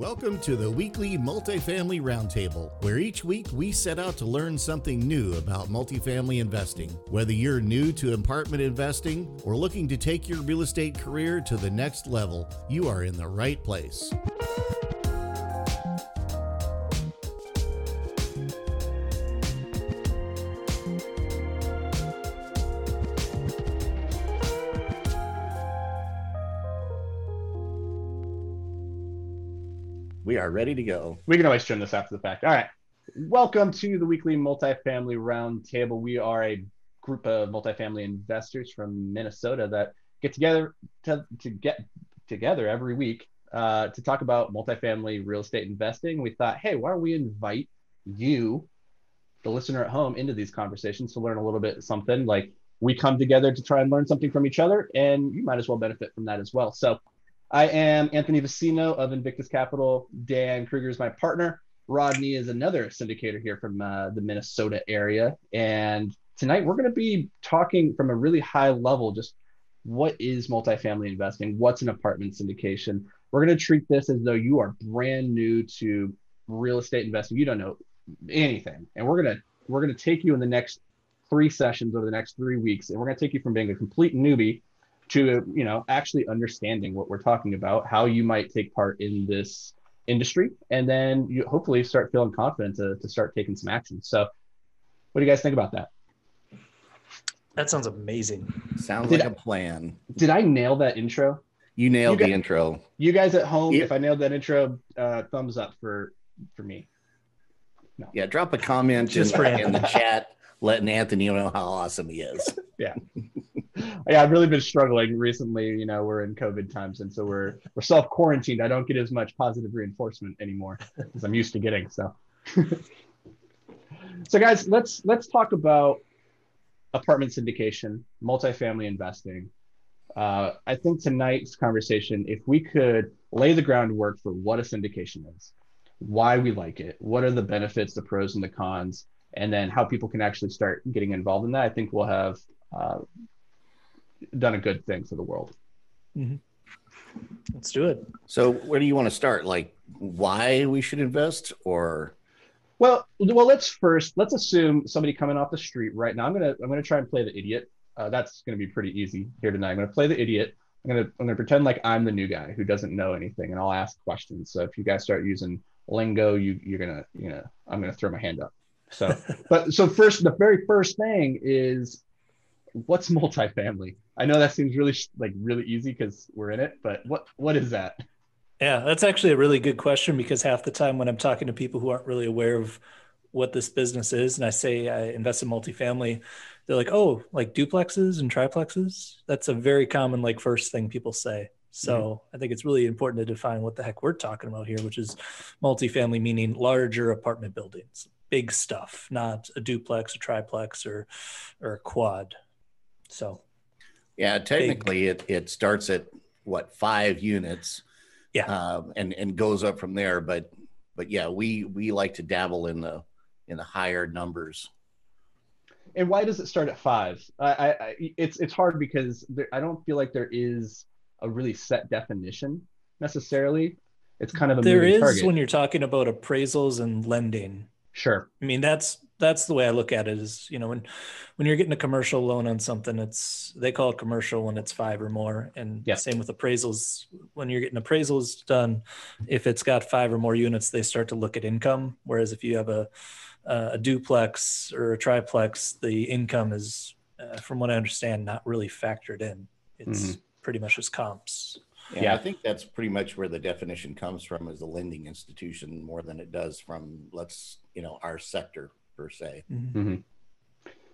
Welcome to the weekly Multifamily Roundtable, where each week we set out to learn something new about multifamily investing. Whether you're new to apartment investing or looking to take your real estate career to the next level, you are in the right place. Are ready to go. We can always trim this after the fact. All right. Welcome to the weekly multifamily roundtable. We are a group of multifamily investors from Minnesota that get together to, to get together every week uh, to talk about multifamily real estate investing. We thought, hey, why don't we invite you, the listener at home, into these conversations to learn a little bit something like we come together to try and learn something from each other, and you might as well benefit from that as well. So I am Anthony Vicino of Invictus Capital. Dan Krueger is my partner. Rodney is another syndicator here from uh, the Minnesota area. And tonight we're going to be talking from a really high level just what is multifamily investing? What's an apartment syndication? We're going to treat this as though you are brand new to real estate investing. You don't know anything. And we're going to we're going to take you in the next three sessions over the next 3 weeks and we're going to take you from being a complete newbie to you know actually understanding what we're talking about how you might take part in this industry and then you hopefully start feeling confident to, to start taking some action. So what do you guys think about that? That sounds amazing. Sounds Did like I- a plan. did i nail that intro? You nailed You the intro. you guys at home Yeah. if i nailed that intro uh, thumbs up for for me. Yeah, drop a comment Just in, for in the chat, letting Anthony know how awesome he is. yeah. Yeah, i've really been struggling recently you know we're in covid times and so we're we're self quarantined i don't get as much positive reinforcement anymore as i'm used to getting so. So guys let's let's talk about apartment syndication multifamily investing. Uh, i think tonight's conversation if we could lay the groundwork for what a syndication is why we like it what are the benefits the pros and the cons and then how people can actually start getting involved in that i think we'll have uh, done a good thing for the world let's do it So, where do you want to start? Like, why we should invest, or Well, well, let's first let's assume somebody coming off the street right now. I'm gonna I'm gonna try and play the idiot. Uh, that's gonna be pretty easy here tonight. I'm gonna play the idiot. I'm gonna I'm gonna pretend like I'm the new guy who doesn't know anything, and I'll ask questions. So if you guys start using lingo, you you're gonna you know I'm gonna throw my hand up. So, but so first, the very first thing is what's multifamily. I know that seems really like really easy because we're in it, but what what is that? yeah that's actually a really good question because half the time when i'm talking to people who aren't really aware of what this business is and i say i invest in multifamily they're like oh like duplexes and triplexes that's a very common like first thing people say so mm-hmm. i think it's really important to define what the heck we're talking about here which is multifamily meaning larger apartment buildings big stuff not a duplex a triplex or or a quad so yeah, technically it it starts at what five units, Yeah. um, and and goes up from there. But but yeah, we we like to dabble in the in the higher numbers. and why does it start at five? I, I, I it's it's hard because there, I don't feel like there is a really set definition necessarily. It's kind of a there moving is target. when you're talking about appraisals and lending sure, I mean, that's that's the way I look at it. Is you know when when you're getting a commercial loan on something, it's they call it commercial when it's five or more, and Yeah. same with appraisals. When you're getting appraisals done, if it's got five or more units, they start to look at income. Whereas if you have a a duplex or a triplex, the income is, uh, from what I understand, not really factored in. It's pretty much just comps. Yeah, Yeah. I think that's pretty much where the definition comes from as a lending institution more than it does from let's you know our sector per se.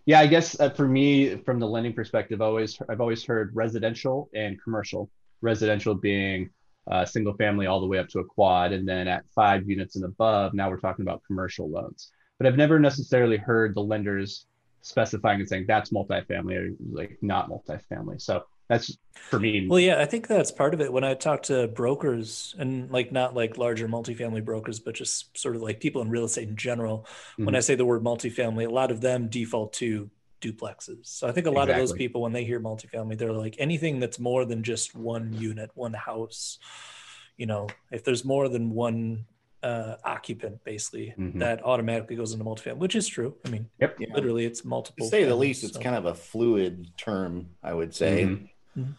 yeah. I guess uh, for me, from the lending perspective, always I've always heard residential and commercial. Residential being uh, single family all the way up to a quad, and then at five units and above, now we're talking about commercial loans. But I've never necessarily heard the lenders specifying and saying that's multifamily or like not multifamily. So that's for me. Well, yeah, I think that's part of it. When I talk to brokers and like not like larger multifamily brokers, but just sort of like people in real estate in general, when Mhm. I say the word multifamily, a lot of them default to duplexes. So I think a lot of those people, when they hear multifamily, they're like anything that's more than just one unit, one house. you know, if there's more than one uh, occupant, basically, Mhm. that automatically goes into multifamily, which is true. I mean, Yep. Literally, it's To multiple. say the families, least, it's kind of a fluid term, I would say. Mhm. Mhm.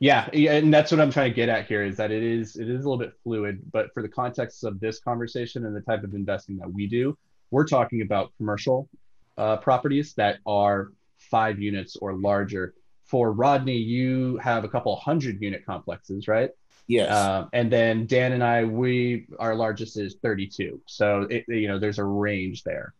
Yeah, yeah, and that's what I'm trying to get at here is that it is it is a little bit fluid, but for the context of this conversation and the type of investing that we do, we're talking about commercial uh, properties that are five units or larger. For Rodney, you have a couple hundred unit complexes, right? Yes. Um, and then Dan and I, we our largest is 32. So it, you know, there's a range there.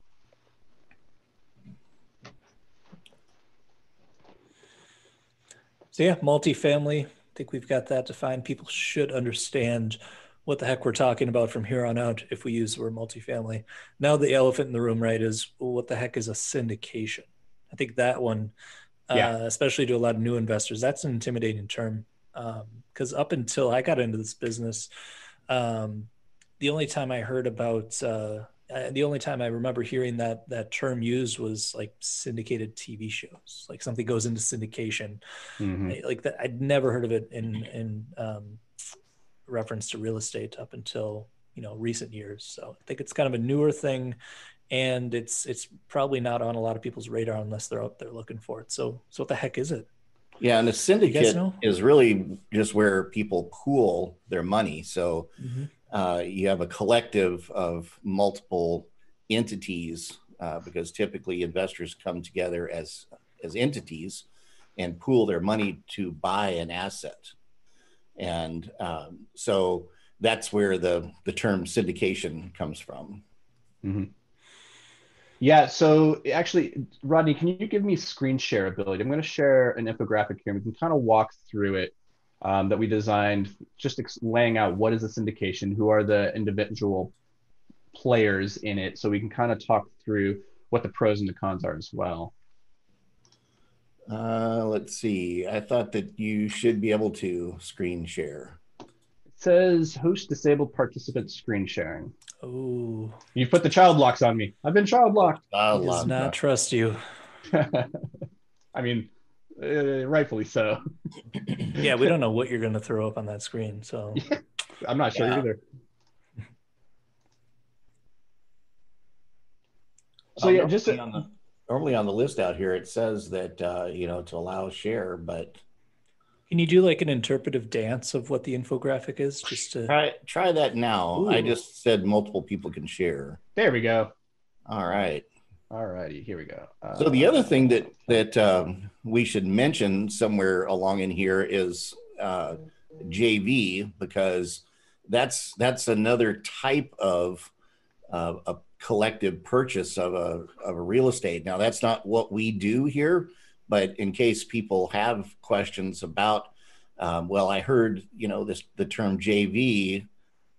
So yeah, multifamily. I think we've got that defined. People should understand what the heck we're talking about from here on out if we use the word multifamily. Now the elephant in the room, right, is well, what the heck is a syndication? I think that one, Yeah. uh, especially to a lot of new investors, that's an intimidating term. Because up until I got into this business, um, the only time I heard about uh, uh, the only time I remember hearing that that term used was like syndicated TV shows, like something goes into syndication, Mhm. I- like that. I'd never heard of it in in um, reference to real estate up until you know recent years. So I think it's kind of a newer thing, and it's it's probably not on a lot of people's radar unless they're out there looking for it. So so what the heck is it? yeah, and a syndicate is really just where people pool their money. So uh, you have a collective of multiple entities uh, because typically investors come together as as entities and pool their money to buy an asset and um, so that's where the the term syndication comes from Yeah, so actually, Rodney, can you give me screen share ability? I'm going to share an infographic here. And we can kind of walk through it um, that we designed, just ex- laying out what is a syndication, who are the individual players in it, so we can kind of talk through what the pros and the cons are as well. uh, let's see i thought that you should be able to screen share It says host disabled participant screen sharing. Oh, You've put the child locks on me. I've been child locked. He does lot- not trust you. I mean, uh, rightfully so. Yeah, we don't know what you're going to throw up on that screen. So I'm not sure Yeah. either. So Um, yeah, just normally on the, normally on the list out here, it says that uh, you know to allow share, but can you do like an interpretive dance of what the infographic is, just to? try try that now. I just said multiple people can share. there we go. All right. All righty, here we go. Uh, So the other thing that that um, we should mention somewhere along in here is uh, JV because that's that's another type of uh, a collective purchase of a of a real estate. Now that's not what we do here, but in case people have questions about, um, well, I heard you know this the term JV,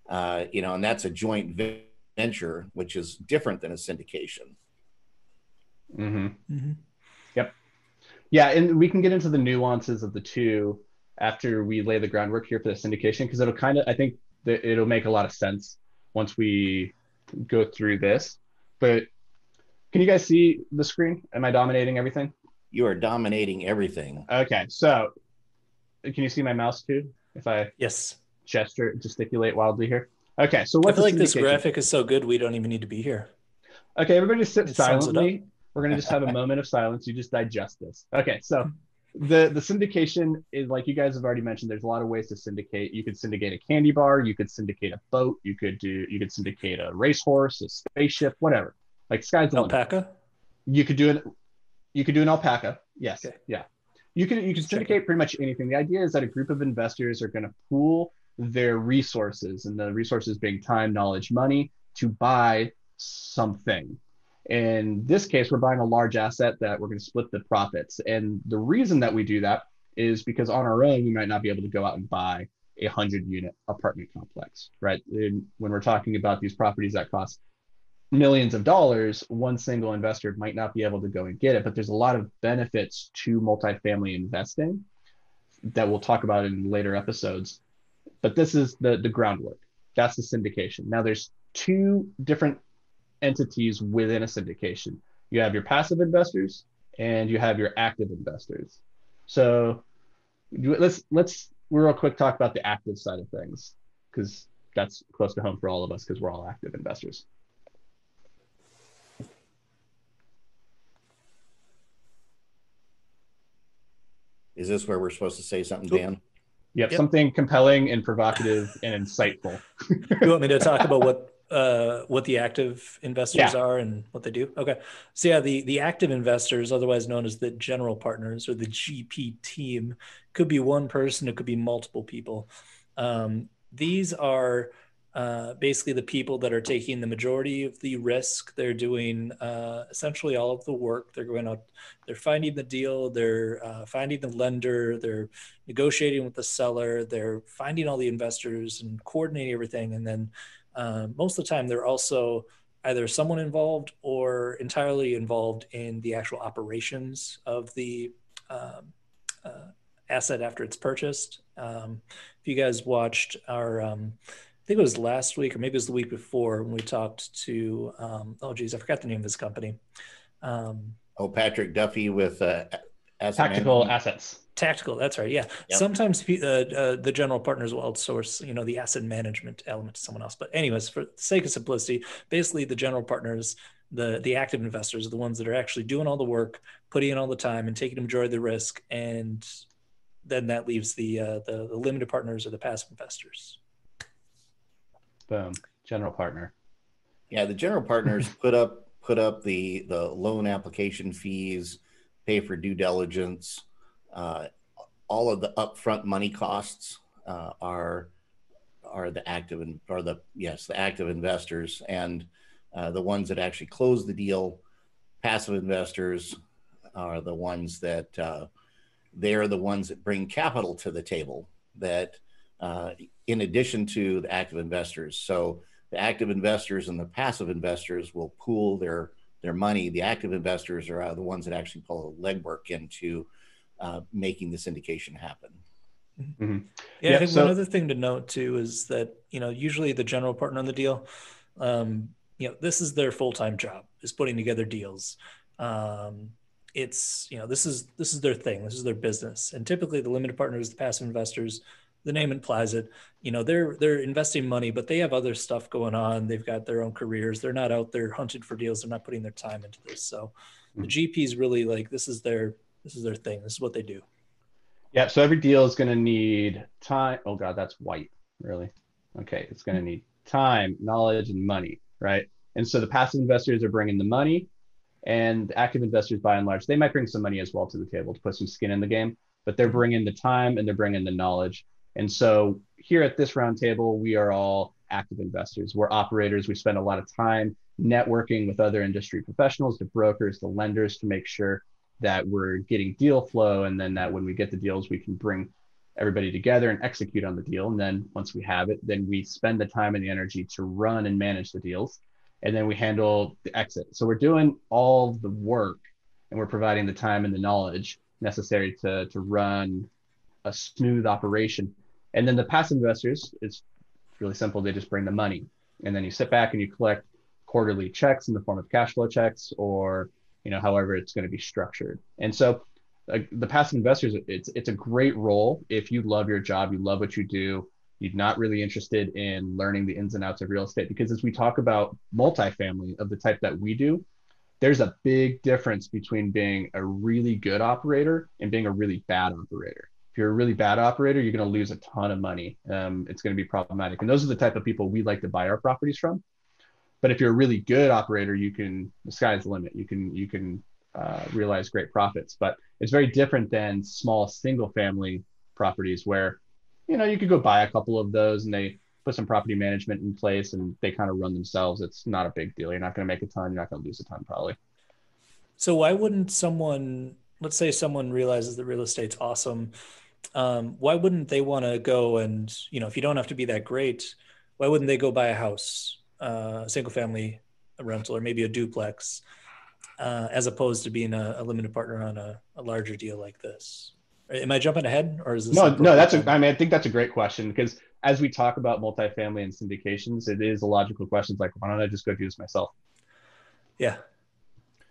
uh, you know, and that's a joint venture, which is different than a syndication. Mhm. Mhm. Yep. Yeah, and we can get into the nuances of the two after we lay the groundwork here for the syndication because it'll kind of I think that it'll make a lot of sense once we go through this. But can you guys see the screen? Am I dominating everything? You are dominating everything. Okay, so can you see my mouse too? If I Yes. gesture, gesticulate wildly here. Okay, so what? I feel like this graphic is so good we don't even need to be here. Okay, everybody sit it silently. We're gonna just have a moment of silence. You just digest this. Okay, so the the syndication is like you guys have already mentioned. There's a lot of ways to syndicate. You could syndicate a candy bar. You could syndicate a boat. You could do. You could syndicate a racehorse, a spaceship, whatever. Like sky's the limit. Alpaca. You could do it. You could do an alpaca. Yes. Okay. Yeah. You can you can syndicate pretty much anything. The idea is that a group of investors are going to pool their resources, and the resources being time, knowledge, money, to buy something. In this case, we're buying a large asset that we're going to split the profits. And the reason that we do that is because on our own, we might not be able to go out and buy a hundred unit apartment complex, right? And when we're talking about these properties that cost millions of dollars, one single investor might not be able to go and get it. But there's a lot of benefits to multifamily investing that we'll talk about in later episodes. But this is the the groundwork. That's the syndication. Now there's two different entities within a syndication. You have your passive investors and you have your active investors. So let's let's we'll real quick talk about the active side of things because that's close to home for all of us because we're all active investors. Is this where we're supposed to say something, Dan? Yep, Yep. something compelling and provocative and insightful. you want me to talk about what uh, what the active investors Yeah. are and what they do? Okay. So yeah, the the active investors, otherwise known as the general partners or the GP team, could be one person. It could be multiple people. Um, these are uh, basically the people that are taking the majority of the risk. They're doing uh, essentially all of the work. They're going out, they're finding the deal, they're uh, finding the lender, they're negotiating with the seller, they're finding all the investors and coordinating everything. And then uh, most of the time, they're also either someone involved or entirely involved in the actual operations of the um, uh, asset after it's purchased. Um, if you guys watched our, um, I think it was last week or maybe it was the week before when we talked to, um, oh geez, I forgot the name of his company. Um, Oh, Patrick Duffy with uh, Asset Tactical Management. assets. Tactical, that's right. Yeah. Yep. Sometimes uh, uh, the general partners will outsource, you know, the asset management element to someone else. But anyways, for the sake of simplicity, basically the general partners, the the active investors are the ones that are actually doing all the work, putting in all the time, and taking the majority of the risk, and then that leaves the uh, the, the limited partners or the passive investors. Boom. General partner. Yeah, the general partners put up put up the the loan application fees, pay for due diligence, uh, all of the upfront money costs uh, are are the active and or the yes the active investors and uh, the ones that actually close the deal. Passive investors are the ones that uh, they're the ones that bring capital to the table. That uh, in addition to the active investors, so the active investors and the passive investors will pool their their money. The active investors are uh, the ones that actually pull the legwork into uh, making the syndication happen. Yeah, Yeah, I think so- one other thing to note too is that you know usually the general partner on the deal, um, you know, this is their full time job is putting together deals. Um, it's you know this is this is their thing, this is their business, and typically the limited partners, the passive investors, the name implies it. You know, they're they're investing money, but they have other stuff going on. They've got their own careers. They're not out there hunting for deals. They're not putting their time into this. So the GPs really like this is their this is their thing. This is what they do. Yeah, so every deal is going to need time. Oh God, that's white. Really? Okay, it's going to need time, knowledge, and money, right? And so the passive investors are bringing the money, and active investors, by and large, they might bring some money as well to the table to put some skin in the game, but they're bringing the time and they're bringing the knowledge. And so here at this roundtable, we are all active investors. We're operators. We spend a lot of time networking with other industry professionals, the brokers, the lenders, to make sure that we're getting deal flow and then that when we get the deals we can bring everybody together and execute on the deal. And then once we have it then we spend the time and the energy to run and manage the deals. And then we handle the exit. So we're doing all the work and we're providing the time and the knowledge necessary to to run a smooth operation. And then the passive investors it's really simple. They just bring the money. And then you sit back and you collect quarterly checks in the form of cash flow checks or you know however it's going to be structured. And so uh, the passive investors it's it's a great role if you love your job you love what you do you're not really interested in learning the ins and outs of real estate. Because as we talk about multifamily of the type that we do there's a big difference between being a really good operator and being a really bad operator. If you're a really bad operator you're going to lose a ton of money. Um, it's going to be problematic. And those are the type of people we like to buy our properties from but if you're a really good operator you can the sky's the limit. You can you can uh, realize great profits. But it's very different than small single family properties where you know you could go buy a couple of those and they put some property management in place and they kind of run themselves. It's not a big deal. You're not going to make a ton. You're not going to lose a ton probably. So why wouldn't someone, let's say someone realizes that real estate's awesome, um, why wouldn't they want to go and, you know, if you don't have to be that great, why wouldn't they go buy a house, uh, a single family rental, or maybe a duplex, uh, as opposed to being a, a limited partner on a, a larger deal like this? Am I jumping ahead, or is this? no no that's a i mean i think that's a great question because as we talk about multifamily and syndications it is a logical question it's like why don't i just go do this myself yeah.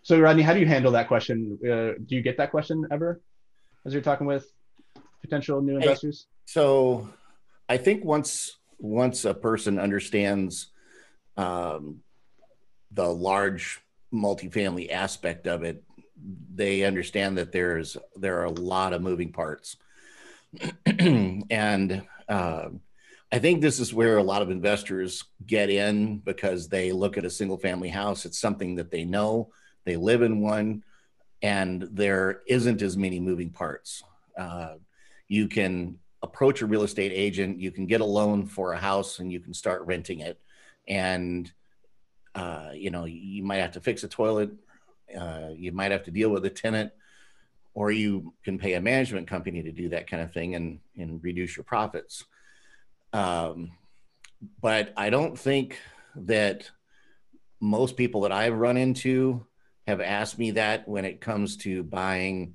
so rodney how do you handle that question uh, do you get that question ever as you're talking with potential new Hey, investors So I think once once a person understands um, the large multifamily aspect of it, they understand that there's there are a lot of moving parts, and uh, I think this is where a lot of investors get in because they look at a single family house. It's something that they know, they live in one, and there isn't as many moving parts. Uh, you can approach a real estate agent, you can get a loan for a house, and you can start renting it. And uh, you know, you might have to fix a toilet, uh, you might have to deal with a tenant, or you can pay a management company to do that kind of thing and and reduce your profits. Um, but I don't think that most people that I've run into have asked me that when it comes to buying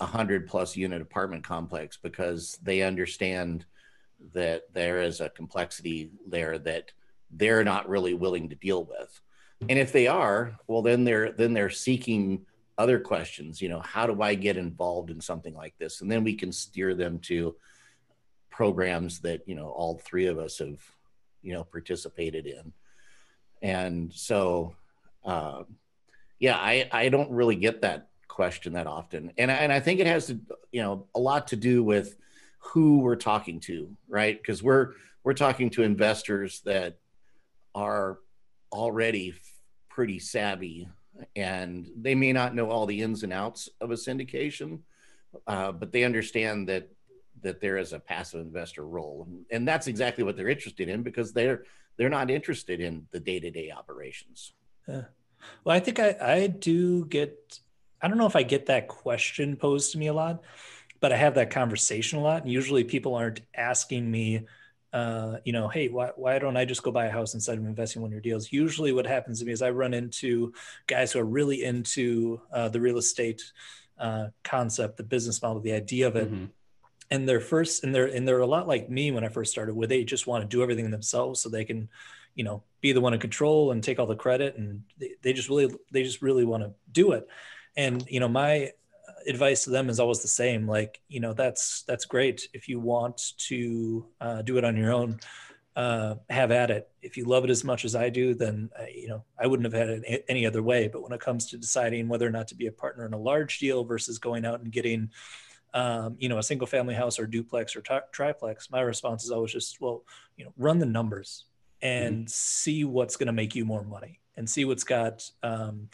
a hundred plus unit apartment complex because they understand that there is a complexity there that they're not really willing to deal with. And if they are, well, then they're then they're seeking other questions. You know, how do I get involved in something like this? And then we can steer them to programs that you know all three of us have you know participated in and so uh, yeah i i don't really get that question that often and and i think it has to you know a lot to do with who we're talking to right because we're we're talking to investors that are already pretty savvy and they may not know all the ins and outs of a syndication uh, but they understand that that there is a passive investor role and, that's exactly what they're interested in because they're they're not interested in the day-to-day operations yeah. well i think i i do get i don't know if i get that question posed to me a lot but i have that conversation a lot and usually people aren't asking me uh, you know, hey, why, why don't I just go buy a house instead of investing in your deals? Usually, what happens to me is I run into guys who are really into uh, the real estate uh, concept, the business model, the idea of it, mm-hmm and they're first and they're and they're a lot like me when I first started, where they just want to do everything themselves so they can, you know, be the one in control and take all the credit, and they, they just really they just really want to do it. And you know, my advice to them is always the same. Like, you know, that's that's great if you want to uh, do it on your own. Uh, have at it. If you love it as much as I do, then uh, you know I wouldn't have had it any other way. But when it comes to deciding whether or not to be a partner in a large deal versus going out and getting um, you know, a single family house or duplex or tri- triplex, my response is always just, well, you know, run the numbers and mm-hmm. see what's going to make you more money and see what's got um,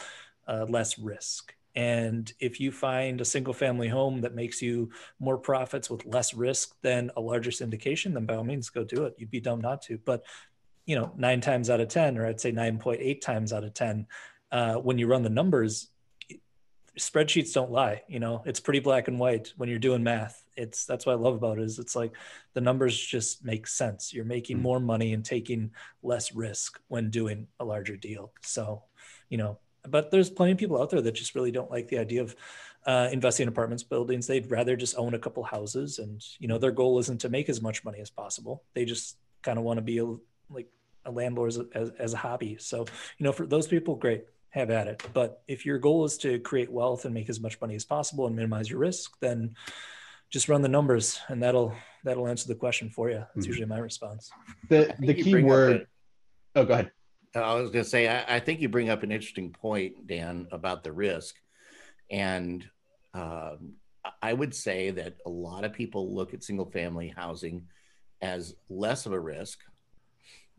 uh, less risk. And if you find a single family home that makes you more profits with less risk than a larger syndication, then by all means go do it. You'd be dumb not to. But you know, nine times out of ten, or I'd say nine point eight times out of ten, uh, when you run the numbers, spreadsheets don't lie you know it's pretty black and white when you're doing math it's that's what i love about it is it's like the numbers just make sense you're making hmm. more money and taking less risk when doing a larger deal so you know but there's plenty of people out there that just really don't like the idea of uh, investing in apartments buildings they'd rather just own a couple houses and you know their goal isn't to make as much money as possible they just kind of want to be a, like a landlord as, as, as a hobby so you know for those people great have at it. But if your goal is to create wealth and make as much money as possible and minimize your risk, then just run the numbers and that'll that'll answer the question for you. That's mm-hmm. usually my response. The the key word. A, oh, go ahead. I was going to say I, I, think you bring up an interesting point, Dan, about the risk, and um, I would say that a lot of people look at single family housing as less of a risk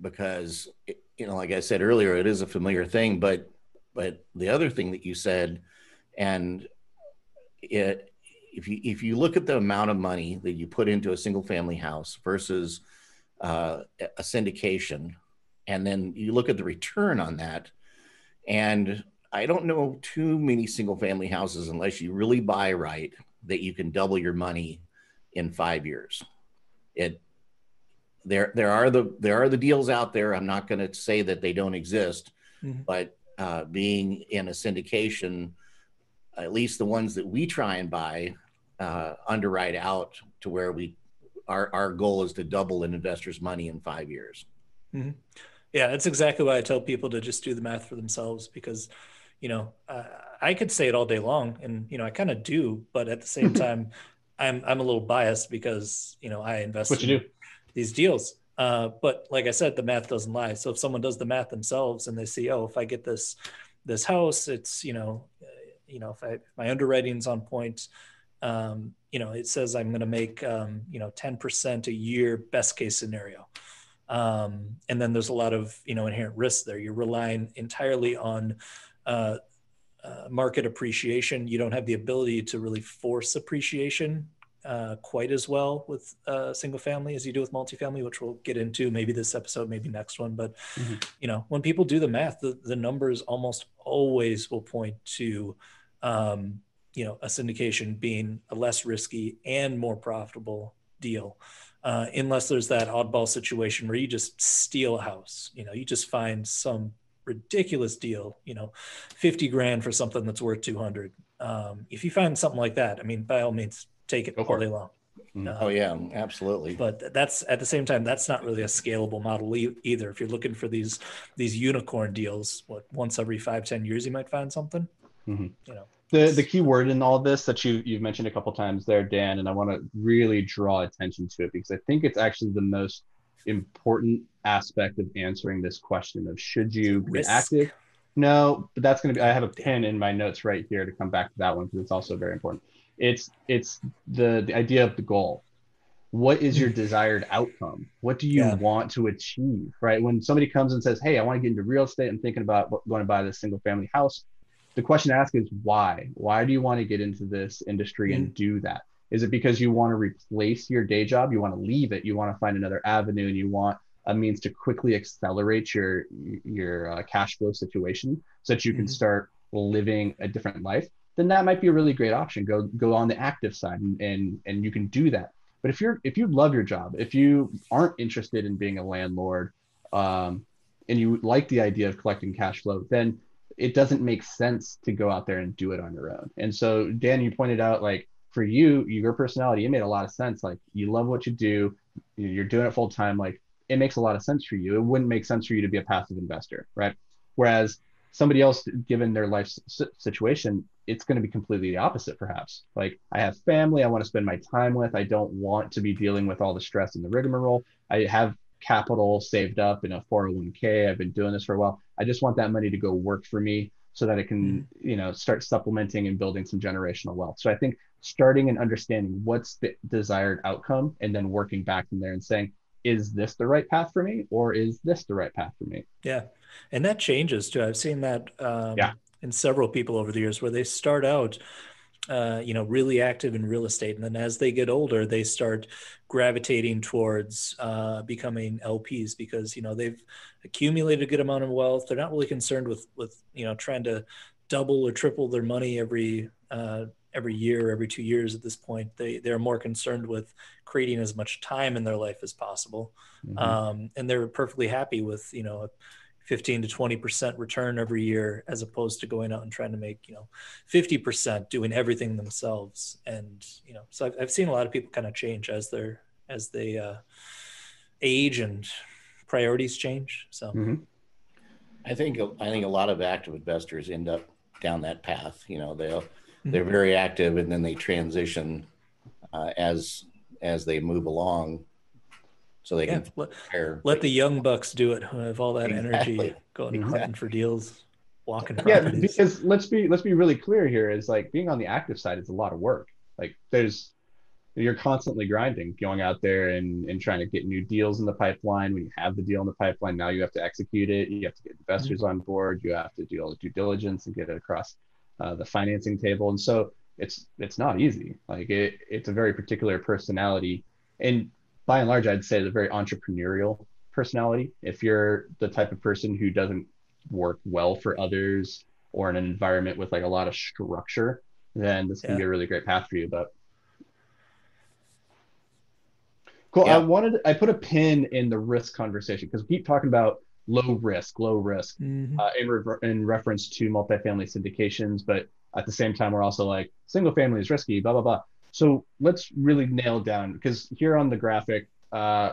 because it, you know, like I said earlier, it is a familiar thing, but but the other thing that you said, and it, if you if you look at the amount of money that you put into a single family house versus uh, a syndication, and then you look at the return on that, and I don't know too many single family houses unless you really buy right that you can double your money in five years. It there there are the there are the deals out there. I'm not going to say that they don't exist, mm-hmm. but uh, being in a syndication, at least the ones that we try and buy, uh, underwrite out to where we our our goal is to double an investor's money in five years. Mm-hmm. Yeah, that's exactly why I tell people to just do the math for themselves because, you know, uh, I could say it all day long, and you know, I kind of do, but at the same time, I'm I'm a little biased because you know I invest what you in do. these deals. Uh, but like I said, the math doesn't lie. So if someone does the math themselves and they see, oh, if I get this this house, it's you know, uh, you know, if, I, if my underwriting's on point, um, you know, it says I'm going to make um, you know 10% a year, best case scenario. Um, and then there's a lot of you know inherent risks there. You're relying entirely on uh, uh, market appreciation. You don't have the ability to really force appreciation uh, quite as well with uh, single family as you do with multifamily, which we'll get into maybe this episode, maybe next one. But Mhm. you know, when people do the math, the, the numbers almost always will point to um, you know a syndication being a less risky and more profitable deal. Uh, unless there's that oddball situation where you just steal a house, you know, you just find some ridiculous deal, you know, 50 grand for something that's worth 200. Um, if you find something like that, I mean, by all means, take it Go all day long. Mhm. Uh, Oh yeah, absolutely. but that's at the same time, that's not really a scalable model e- either. If you're looking for these these unicorn deals, what once every five ten years you might find something. Mhm. You know, The the key word in all this that you you've mentioned a couple times there, Dan, and I want to really draw attention to it because I think it's actually the most important aspect of answering this question of should you be Risk. active? No, but that's going to be. I have a pin in my notes right here to come back to that one because it's also very important. It's it's the the idea of the goal. What is your mm. desired outcome? What do you Yeah. want to achieve? Right? When somebody comes and says, "Hey, I want to get into real estate. I'm thinking about going to buy this single family house." The question to ask is why? Why do you want to get into this industry and do that? Is it because you want to replace your day job? You want to leave it? You want to find another avenue and you want a means to quickly accelerate your your uh, cash flow situation so that you can Mhm. start living a different life? Then that might be a really great option. Go go on the active side and and, and you can do that. But if you're if you love your job if you aren't interested in being a landlord um, and you like the idea of collecting cash flow then it doesn't make sense to go out there and do it on your own. And so, Dan, you pointed out like for you, your personality, it made a lot of sense. Like you love what you do, you're doing it full time. Like it makes a lot of sense for you. It wouldn't make sense for you to be a passive investor, right? Whereas somebody else, given their life situation, it's going to be completely the opposite, perhaps. Like I have family I want to spend my time with. I don't want to be dealing with all the stress and the rigmarole. I have capital saved up in a 401k. I've been doing this for a while. I just want that money to go work for me so that it can, you know, start supplementing and building some generational wealth. So I think starting and understanding what's the desired outcome and then working back from there and saying, is this the right path for me or is this the right path for me? Yeah, and that changes too. I've seen that um, Yeah. in several people over the years where they start out, uh, you know, really active in real estate, and then as they get older, they start gravitating towards uh, becoming LPs because you know they've accumulated a good amount of wealth. They're not really concerned with with you know trying to double or triple their money every uh, every year, every two years. At this point, they they're more concerned with creating as much time in their life as possible Mhm. um, and they're perfectly happy with you know 15 to 20 percent return every year as opposed to going out and trying to make you know 50 percent doing everything themselves and you know so I've, I've seen a lot of people kind of change as they're as they uh, age and priorities change so Mhm. I think I think a lot of active investors end up down that path. You know, they'll Mm-hmm. they're very active and then they transition uh, as as they move along, so they yeah can let, prepare. let the young bucks do it who have all that energy going Exactly. hunting for deals walking yeah properties because let's be let's be really clear here is like being on the active side is a lot of work. Like there's you're constantly grinding going out there and, and trying to get new deals in the pipeline. When you have the deal in the pipeline now you have to execute it. You have to get investors on board. You have to do all the due diligence and get it across uh, the financing table. And so it's it's not easy. Like it, it's a very particular personality. And by and large i'd say it's a very entrepreneurial personality if you're the type of person who doesn't work well for others or in an environment with like a lot of structure, then this can be a really great path for you. But cool. Yeah. I wanted I put a pin in the risk conversation because we keep talking about low risk, low risk Mhm. uh, in, re- in reference to multifamily syndications, but at the same time we're also like single family is risky, blah blah blah. So let's really nail down because here on the graphic, uh,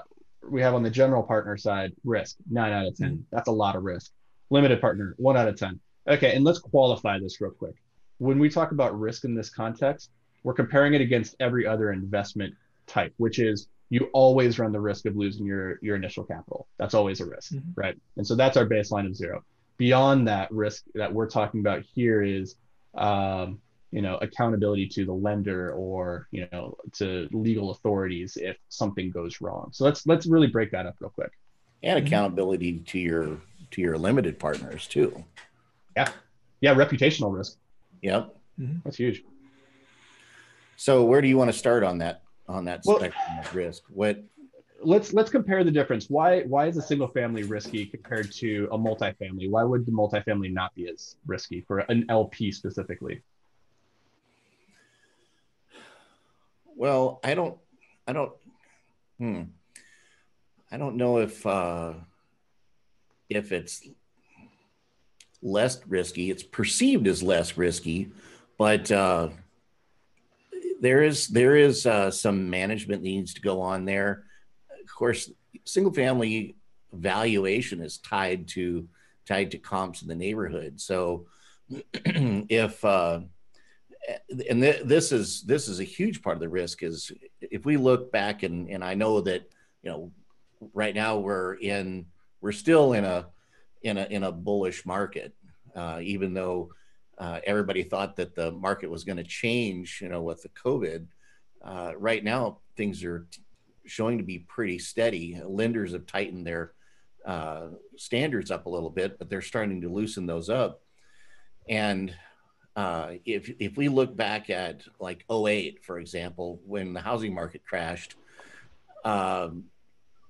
we have on the general partner side risk nine out of 10 That's a lot of risk. Limited partner one out of ten. Okay, and let's qualify this real quick. When we talk about risk in this context, we're comparing it against every other investment type, which is you always run the risk of losing your your initial capital. That's always a risk, mm-hmm. right? And so that's our baseline of zero. Beyond that risk that we're talking about here is um, you know accountability to the lender or you know to legal authorities if something goes wrong. So let's let's really break that up real quick. And mm-hmm. accountability to your to your limited partners too. Yeah. Yeah reputational risk. Yep. Mm-hmm. that's huge. So where do you want to start on that on that well, spectrum of risk? What? Let's let's compare the difference. Why why is a single family risky compared to a multifamily? Why would the multifamily not be as risky for an lp specifically Well, I don't, I don't, hmm. I don't know if uh, if it's less risky. It's perceived as less risky, but uh, there is there is uh, some management needs to go on there. Of course, single family valuation is tied to tied to comps in the neighborhood. So if uh, and th- this is this is a huge part of the risk is if we look back and and I know that you know right now we're in we're still in a in a in a bullish market uh, even though uh, everybody thought that the market was going to change you know with the COVID uh, right now things are t- showing to be pretty steady. Lenders have tightened their uh, standards up a little bit but they're starting to loosen those up. And uh, if if we look back at like 08, for example, when the housing market crashed, um,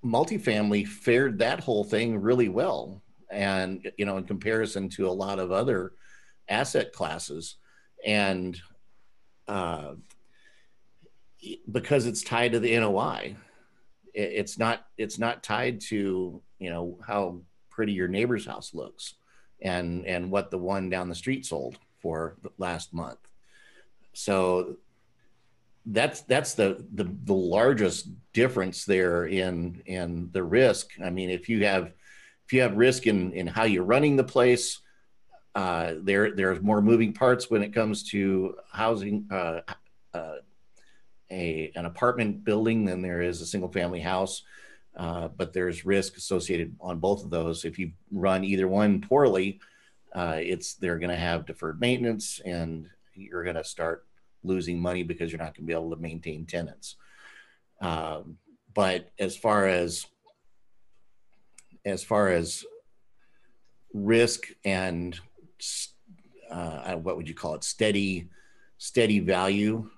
multifamily fared that whole thing really well, and you know, in comparison to a lot of other asset classes, and uh, because it's tied to the NOI, it's not it's not tied to you know how pretty your neighbor's house looks, and and what the one down the street sold for last month. So that's that's the, the the largest difference there in in the risk. I mean, if you have if you have risk in in how you're running the place, uh, there there's more moving parts when it comes to housing uh, uh, a an apartment building than there is a single family house. Uh, but there's risk associated on both of those. If you run either one poorly, uh, it's they're going to have deferred maintenance and you're going to start losing money because you're not going to be able to maintain tenants. Um, but as far as as far as risk and uh, what would you call it steady steady value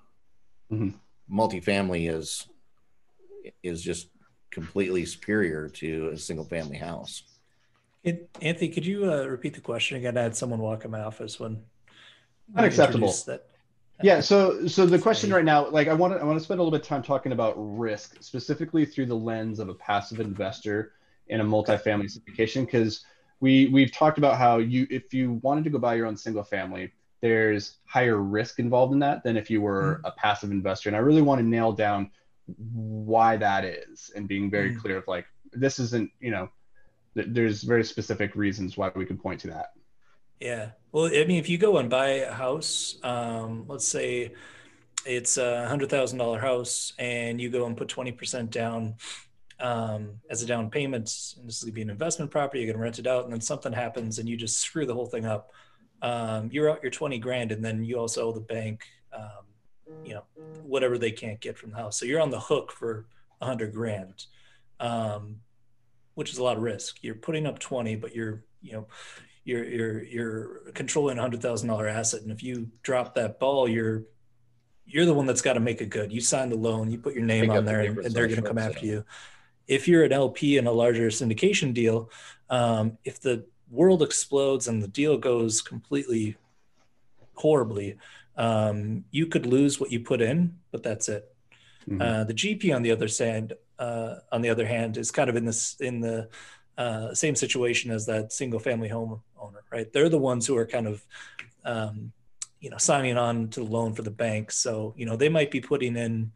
mm-hmm. multifamily is is just completely superior to a single family house it, Anthony, could you uh, repeat the question again? I had someone walk in my office when unacceptable. That. Yeah. So, so the question right now, like, I want to, I want to spend a little bit of time talking about risk, specifically through the lens of a passive investor in a multifamily syndication, because we we've talked about how you, if you wanted to go buy your own single family, there's higher risk involved in that than if you were mm. a passive investor, and I really want to nail down why that is, and being very mm. clear of like, this isn't, you know there's very specific reasons why we could point to that. Yeah. Well, I mean, if you go and buy a house, um, let's say it's a hundred thousand dollar house, and you go and put twenty percent down um, as a down payment, and this is gonna be an investment property. You're gonna rent it out, and then something happens, and you just screw the whole thing up. Um, you're out your twenty grand, and then you also owe the bank, um, you know, whatever they can't get from the house. So you're on the hook for a hundred grand. Um, which is a lot of risk. You're putting up 20, but you're, you know, you're you're you're controlling a hundred thousand dollar asset. And if you drop that ball, you're you're the one that's got to make it good. You sign the loan, you put your name on there, and, and, they're going to come after you. If you're an LP in a larger syndication deal, um, if the world explodes and the deal goes completely horribly, um, you could lose what you put in, but that's it. Mm-hmm. Uh, the GP on the other side uh, on the other hand, is kind of in this in the uh, same situation as that single family home owner, right? They're the ones who are kind of um, you know signing on to the loan for the bank. So you know they might be putting in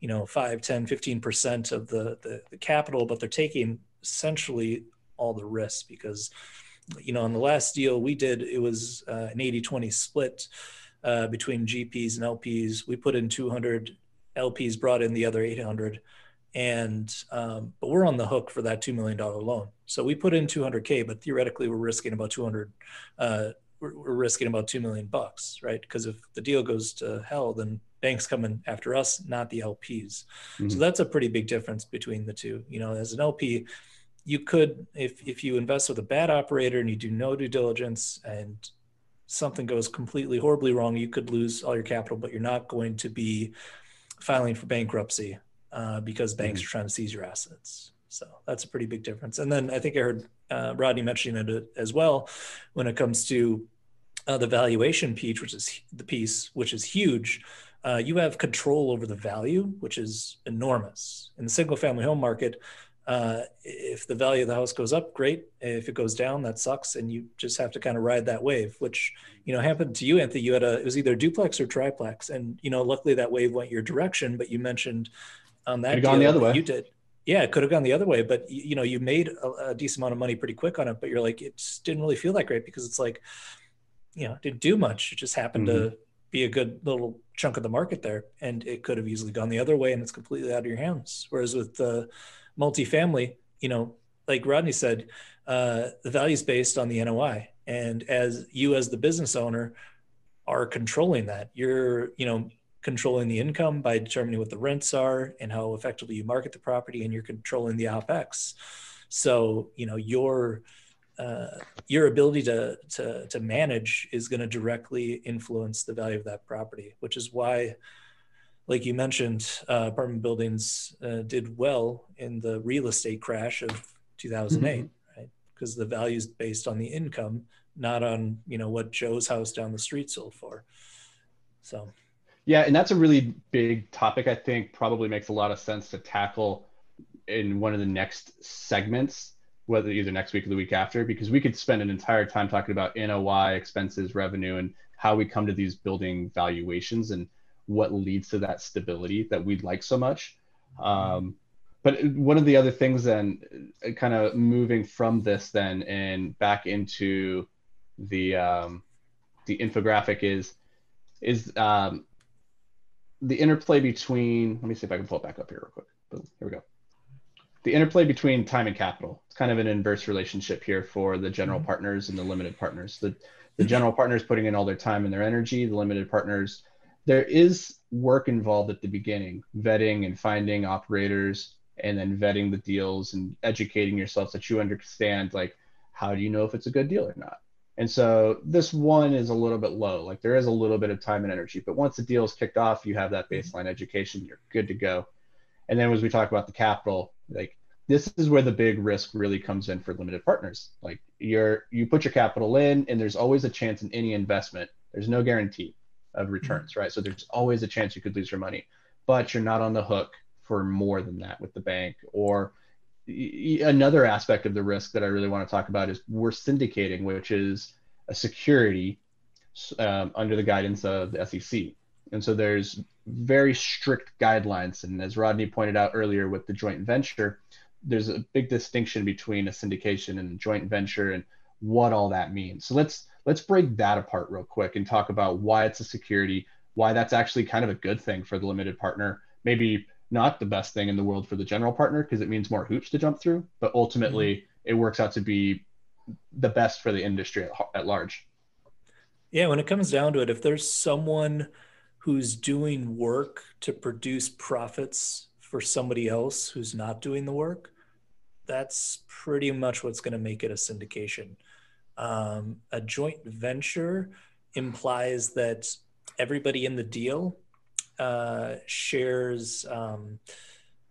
you know 5 10 15% of the, the, the capital but they're taking essentially all the risk because you know on the last deal we did it was uh, an 80 20 split uh, between GPs and LPs. We put in 200, LPs brought in the other 800, and um, but we're on the hook for that two million dollar loan. So we put in 200k, but theoretically we're risking about 200. Uh, we're, we're risking about two million bucks, right? Because if the deal goes to hell, then banks coming after us, not the LPs. Mm-hmm. So that's a pretty big difference between the two. You know, as an LP, you could if if you invest with a bad operator and you do no due diligence and something goes completely horribly wrong, you could lose all your capital, but you're not going to be filing for bankruptcy uh, because banks mm-hmm. are trying to seize your assets. So that's a pretty big difference. And then I think I heard uh, Rodney mentioning it as well when it comes to uh, the valuation piece, which is the piece which is huge. Uh, you have control over the value, which is enormous. In the single family home market, uh, if the value of the house goes up, great. If it goes down, that sucks, and you just have to kind of ride that wave. Which you know happened to you, Anthony. You had a it was either duplex or triplex, and you know luckily that wave went your direction. But you mentioned on that gone the other way. You did, yeah, it could have gone the other way. But you, you know you made a, a, decent amount of money pretty quick on it. But you're like it just didn't really feel that great because it's like you know didn't do much. It just happened mm-hmm. to be a good little chunk of the market there, and it could have easily gone the other way, and it's completely out of your hands. Whereas with the multifamily, you know, like Rodney said, uh, the value is based on the NOI. And as you, as the business owner, are controlling that, you're, you know, controlling the income by determining what the rents are and how effectively you market the property, and you're controlling the OPEX. So, you know, your uh, your ability to, to to manage is going to directly influence the value of that property, which is why like you mentioned, uh, apartment buildings uh, did well in the real estate crash of 2008, mm-hmm. right? Because the value is based on the income, not on you know what Joe's house down the street sold for. So, yeah, and that's a really big topic. I think probably makes a lot of sense to tackle in one of the next segments, whether either next week or the week after, because we could spend an entire time talking about NOI, expenses, revenue, and how we come to these building valuations and what leads to that stability that we like so much. Um, but one of the other things then, uh, kind of moving from this then and back into the um, the infographic is is um, the interplay between. Let me see if I can pull it back up here real quick. Boom, here we go. The interplay between time and capital. It's kind of an inverse relationship here for the general mm-hmm. partners and the limited partners. The the general partners putting in all their time and their energy. The limited partners there is work involved at the beginning, vetting and finding operators and then vetting the deals and educating yourself so that you understand like how do you know if it's a good deal or not. And so this one is a little bit low. Like there is a little bit of time and energy, but once the deal is kicked off, you have that baseline education, you're good to go. And then as we talk about the capital, like this is where the big risk really comes in for limited partners. Like you're you put your capital in and there's always a chance in any investment. There's no guarantee of mm-hmm. returns, right? So there's always a chance you could lose your money, but you're not on the hook for more than that with the bank. Or another aspect of the risk that I really want to talk about is we're syndicating, which is a security um, under the guidance of the SEC. And so there's very strict guidelines. And as Rodney pointed out earlier with the joint venture, there's a big distinction between a syndication and a joint venture and what all that means. So let's let's break that apart real quick and talk about why it's a security, why that's actually kind of a good thing for the limited partner. Maybe not the best thing in the world for the general partner because it means more hoops to jump through, but ultimately mm-hmm. it works out to be the best for the industry at, at large. Yeah, when it comes down to it, if there's someone who's doing work to produce profits for somebody else who's not doing the work, that's pretty much what's going to make it a syndication. Um, a joint venture implies that everybody in the deal uh, shares um,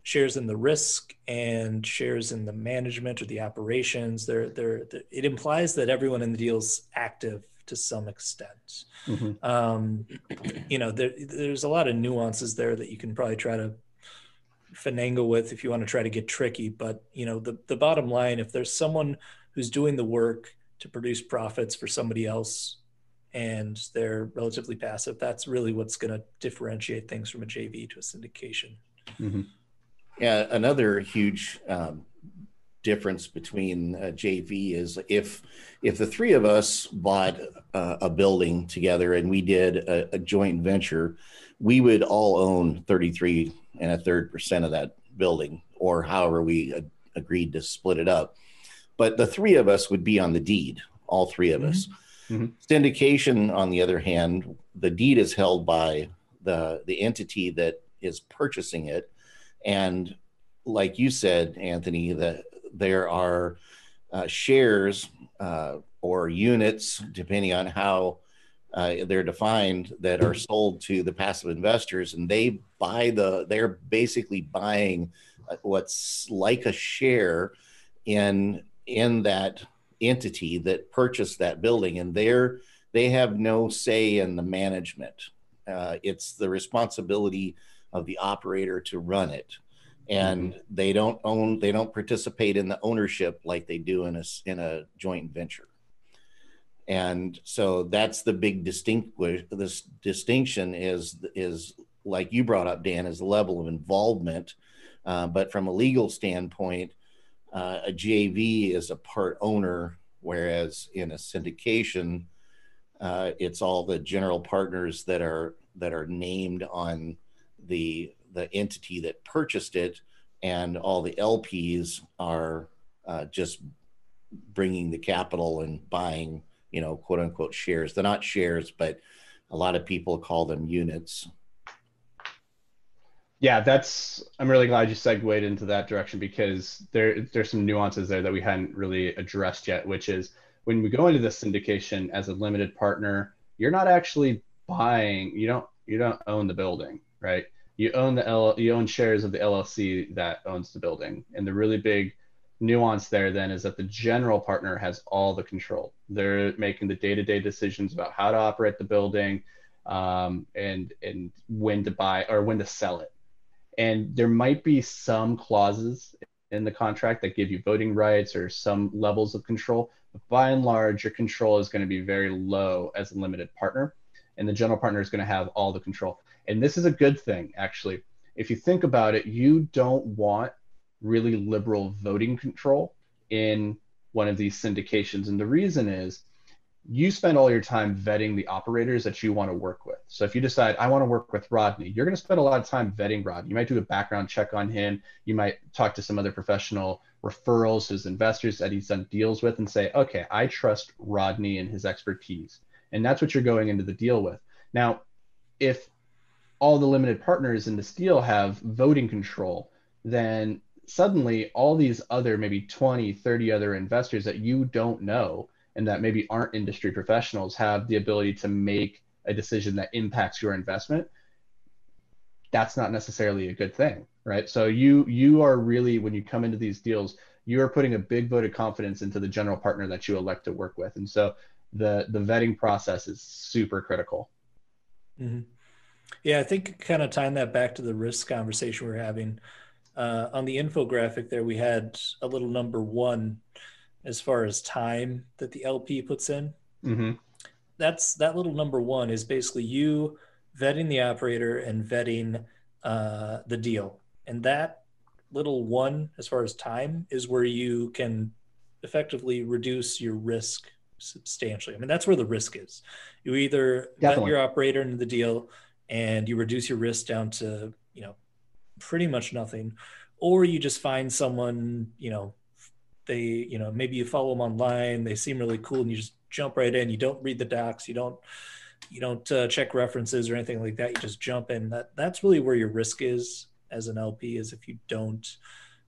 shares in the risk and shares in the management or the operations. They're, they're, they're it implies that everyone in the deal is active to some extent. Mm-hmm. Um, you know, there, there's a lot of nuances there that you can probably try to finagle with if you want to try to get tricky. But you know, the the bottom line, if there's someone who's doing the work to produce profits for somebody else and they're relatively passive that's really what's going to differentiate things from a jv to a syndication mm-hmm. yeah another huge um, difference between JV is if if the three of us bought uh, a building together and we did a, a, joint venture, we would all own 33 and a third percent of that building, or however we agreed to split it up. But the three of us would be on the deed, all three of mm-hmm. us. Mm-hmm. Syndication, on the other hand, the deed is held by the the entity that is purchasing it, and like you said, Anthony, that there are uh, shares uh, or units, depending on how uh, they're defined, that are sold to the passive investors, and they buy the. They're basically buying uh, what's like a share in in that entity that purchased that building, and they're they have no say in the management. Uh, it's the responsibility of the operator to run it and mm-hmm. they don't own they don't participate in the ownership like they do in a in a joint venture and so that's the big distinguish this distinction is is like you brought up dan is the level of involvement uh, but from a legal standpoint uh, a jv is a part owner whereas in a syndication uh, it's all the general partners that are that are named on the the entity that purchased it, and all the LPs are uh, just bringing the capital and buying, you know, quote unquote shares. They're not shares, but a lot of people call them units. Yeah, that's. I'm really glad you segued into that direction because there there's some nuances there that we hadn't really addressed yet, which is when we go into this syndication as a limited partner, you're not actually buying. You don't you don't own the building, right? you own the L, you own shares of the LLC that owns the building. And the really big nuance there then is that the general partner has all the control. They're making the day-to-day decisions about how to operate the building um, and and when to buy or when to sell it. And there might be some clauses in the contract that give you voting rights or some levels of control. But by and large, your control is going to be very low as a limited partner, and the general partner is going to have all the control. And this is a good thing, actually. If you think about it, you don't want really liberal voting control in one of these syndications. And the reason is you spend all your time vetting the operators that you want to work with. So if you decide, I want to work with Rodney, you're going to spend a lot of time vetting Rodney. You might do a background check on him. You might talk to some other professional referrals, his investors that he's done deals with, and say, okay, I trust Rodney and his expertise. And that's what you're going into the deal with. Now, if all the limited partners in this deal have voting control, then suddenly all these other maybe 20, 30 other investors that you don't know and that maybe aren't industry professionals have the ability to make a decision that impacts your investment. That's not necessarily a good thing, right? So you you are really when you come into these deals, you are putting a big vote of confidence into the general partner that you elect to work with. And so the the vetting process is super critical. Mm-hmm. Yeah, I think kind of tying that back to the risk conversation we are having. Uh, on the infographic there, we had a little number one as far as time that the LP puts in. Mm-hmm. That's that little number one is basically you vetting the operator and vetting uh, the deal, and that little one as far as time is where you can effectively reduce your risk substantially. I mean, that's where the risk is. You either Definitely. vet your operator into the deal and you reduce your risk down to you know pretty much nothing or you just find someone you know they you know maybe you follow them online they seem really cool and you just jump right in. You don't read the docs you don't you don't uh, check references or anything like that. You just jump in. That that's really where your risk is as an lp is if you don't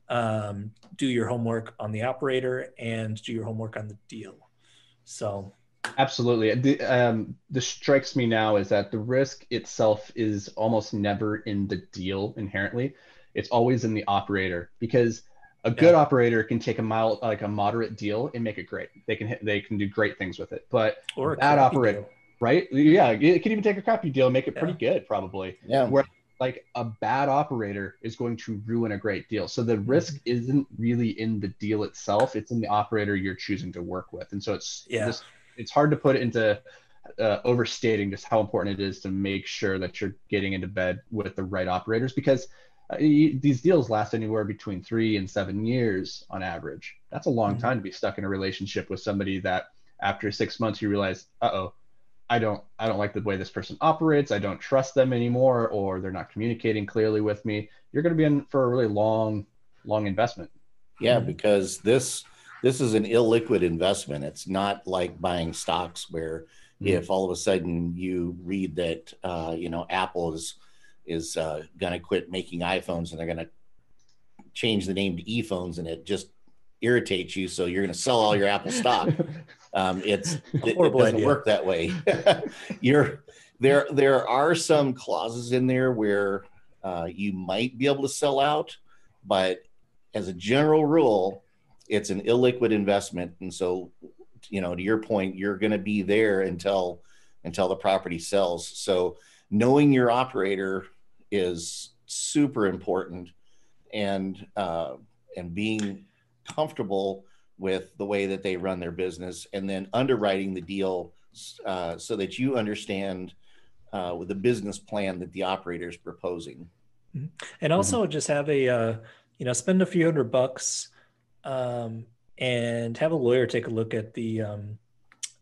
um, do your homework on the operator and do your homework on the deal. So. Absolutely. The, um, this strikes me now is that the risk itself is almost never in the deal inherently. It's always in the operator because a good yeah. operator can take a mild, like a moderate deal and make it great. They can hit, they can do great things with it. But or a bad operator, deal. right? Yeah, it can even take a crappy deal and make it yeah. pretty good, probably. Yeah. Where like a bad operator is going to ruin a great deal. So the risk mm-hmm. isn't really in the deal itself; it's in the operator you're choosing to work with. And so it's yeah. this it's hard to put into uh, overstating just how important it is to make sure that you're getting into bed with the right operators because you, these deals last anywhere between three and seven years on average. That's a long Mhm. time to be stuck in a relationship with somebody that after six months you realize, uh oh, I don't I don't like the way this person operates. I don't trust them anymore, or they're not communicating clearly with me. You're going to be in for a really long, long investment. Yeah, because this this is an illiquid investment. It's not like buying stocks where Mhm. if all of a sudden you read that uh, you know Apple is is uh, going to quit making iPhones and they're going to change the name to ePhones and it just irritates you, so you're going to sell all your Apple stock. Um, it's it, it doesn't idea. work that way. You're there. There are some clauses in there where uh, you might be able to sell out, but as a general rule, it's an illiquid investment, and so you know to your point, you're going to be there until until the property sells. So knowing your operator is super important, and uh, and being comfortable with the way that they run their business and then underwriting the deal uh, so that you understand uh, with the business plan that the operator is proposing. and also just have a uh, you know spend a few hundred bucks um, and have a lawyer take a look at the um,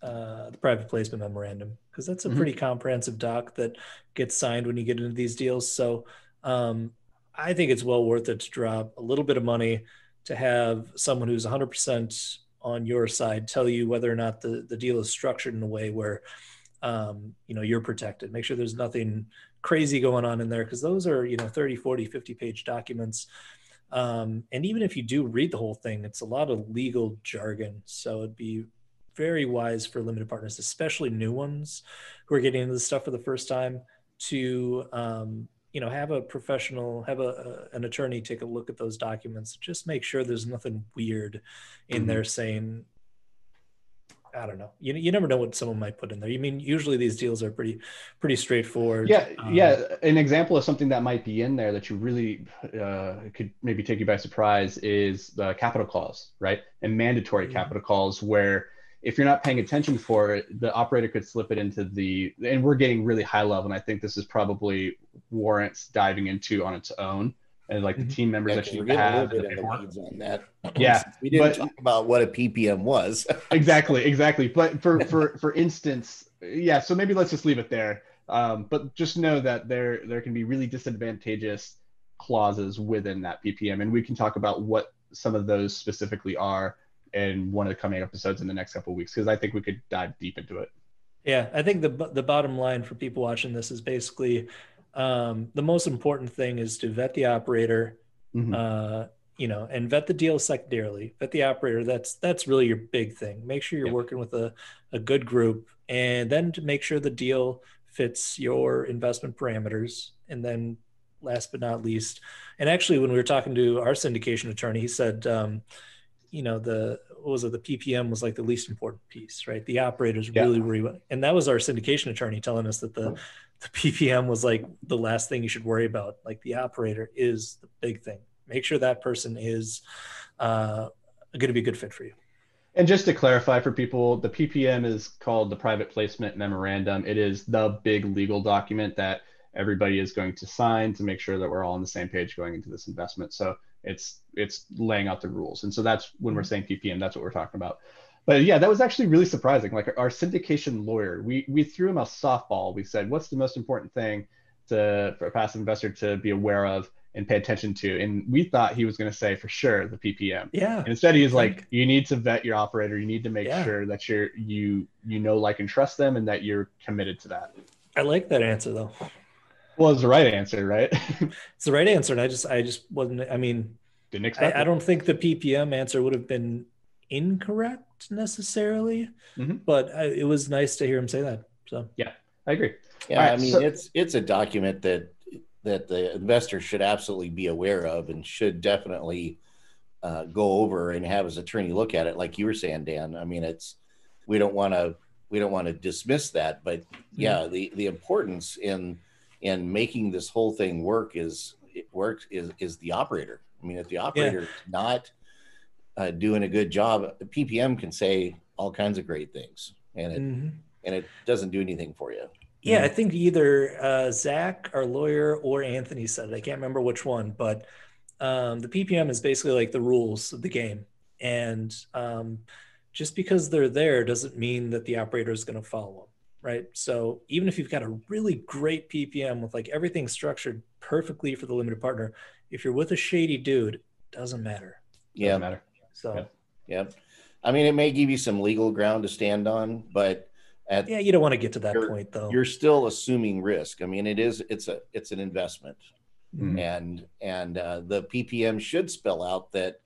uh, the private placement memorandum because that's a Mhm. pretty comprehensive doc that gets signed when you get into these deals. So um, I think it's well worth it to drop a little bit of money to have someone who's 100% on your side tell you whether or not the, the deal is structured in a way where um, you know you're protected make sure there's nothing crazy going on in there because those are you know 30 40 50 page documents um, and even if you do read the whole thing it's a lot of legal jargon so it'd be very wise for limited partners especially new ones who are getting into this stuff for the first time to um, you know have a professional have a, a an attorney take a look at those documents just make sure there's nothing weird in Mhm. there saying I don't know. You, you never know what someone might put in there. You mean usually these deals are pretty pretty straightforward. Yeah, Um, yeah. An example of something that might be in there that you really uh, could maybe take you by surprise is the capital calls, right? And mandatory Mhm. capital calls where if you're not paying attention for it, the operator could slip it into the. And we're getting really high level, and I think this is probably warrants diving into on its own, and like the team members Yeah, that 'cause you we're a have. bit in the on that. Yeah, we didn't but- talk about what a PPM was. exactly exactly but for for for instance yeah so maybe let's just leave it there um, but just know that there there can be really disadvantageous clauses within that ppm and we can talk about what some of those specifically are in one of the coming episodes in the next couple of weeks because i think we could dive deep into it Yeah, I think the the bottom line for people watching this is basically um, the most important thing is to vet the operator, Mhm. uh, you know, and vet the deal secondarily. Vet the operator. That's that's really your big thing. Make sure you're working with a, a good group, and then to make sure the deal fits your investment parameters. And then, last but not least, and actually, when we were talking to our syndication attorney, he said. Um, you know the what was it the ppm was like the least important piece right the operators Yeah. really worry about and that was our syndication attorney telling us that the the ppm was like the last thing you should worry about like the operator is the big thing make sure that person is uh, going to be a good fit for you And just to clarify for people, the PPM is called the Private Placement Memorandum. It is the big legal document that everybody is going to sign to make sure that we're all on the same page going into this investment. So it's it's laying out the rules. And so that's when we're mm-hmm. saying PPM, that's what we're talking about. But yeah, that was actually really surprising. Like our syndication lawyer, we we threw him a softball. We said, what's the most important thing to for a passive investor to be aware of and pay attention to? And we thought he was going to say for sure the PPM. yeah And instead, he's like, you need to vet your operator. You need to make Yeah. sure that you're you you know, like, and trust them, and that you're committed to that. i like that answer though Well, it's the right answer, right? it's the right answer and i just i just wasn't i mean Didn't expect. I, I don't think the ppm answer would have been incorrect necessarily Mhm. but I, it was nice to hear him say that so yeah, I agree. Yeah, All right, I mean so- it's it's a document that that the investor should absolutely be aware of and should definitely uh, go over and have his attorney look at it, like you were saying, Dan. I mean, it's we don't want to we don't want to dismiss that, but yeah, the the importance in in making this whole thing work is it works is is the operator. I mean, if the operator is not uh, doing a good job, the PPM can say all kinds of great things, and it Mhm. and it doesn't do anything for you. Yeah, I think either uh, Zach, our lawyer, or Anthony said it. I can't remember which one, but um, the PPM is basically like the rules of the game, and um, just because they're there doesn't mean that the operator is going to follow them, right? So even if you've got a really great PPM with like everything structured perfectly for the limited partner, if you're with a shady dude, doesn't matter. Yeah. Doesn't matter. So Yep. Yep. I mean, it may give you some legal ground to stand on, but at yeah, you don't want to get to that point though. you're still assuming risk. I mean, it is it's a it's an investment, Mhm. and and uh, the PPM should spell out that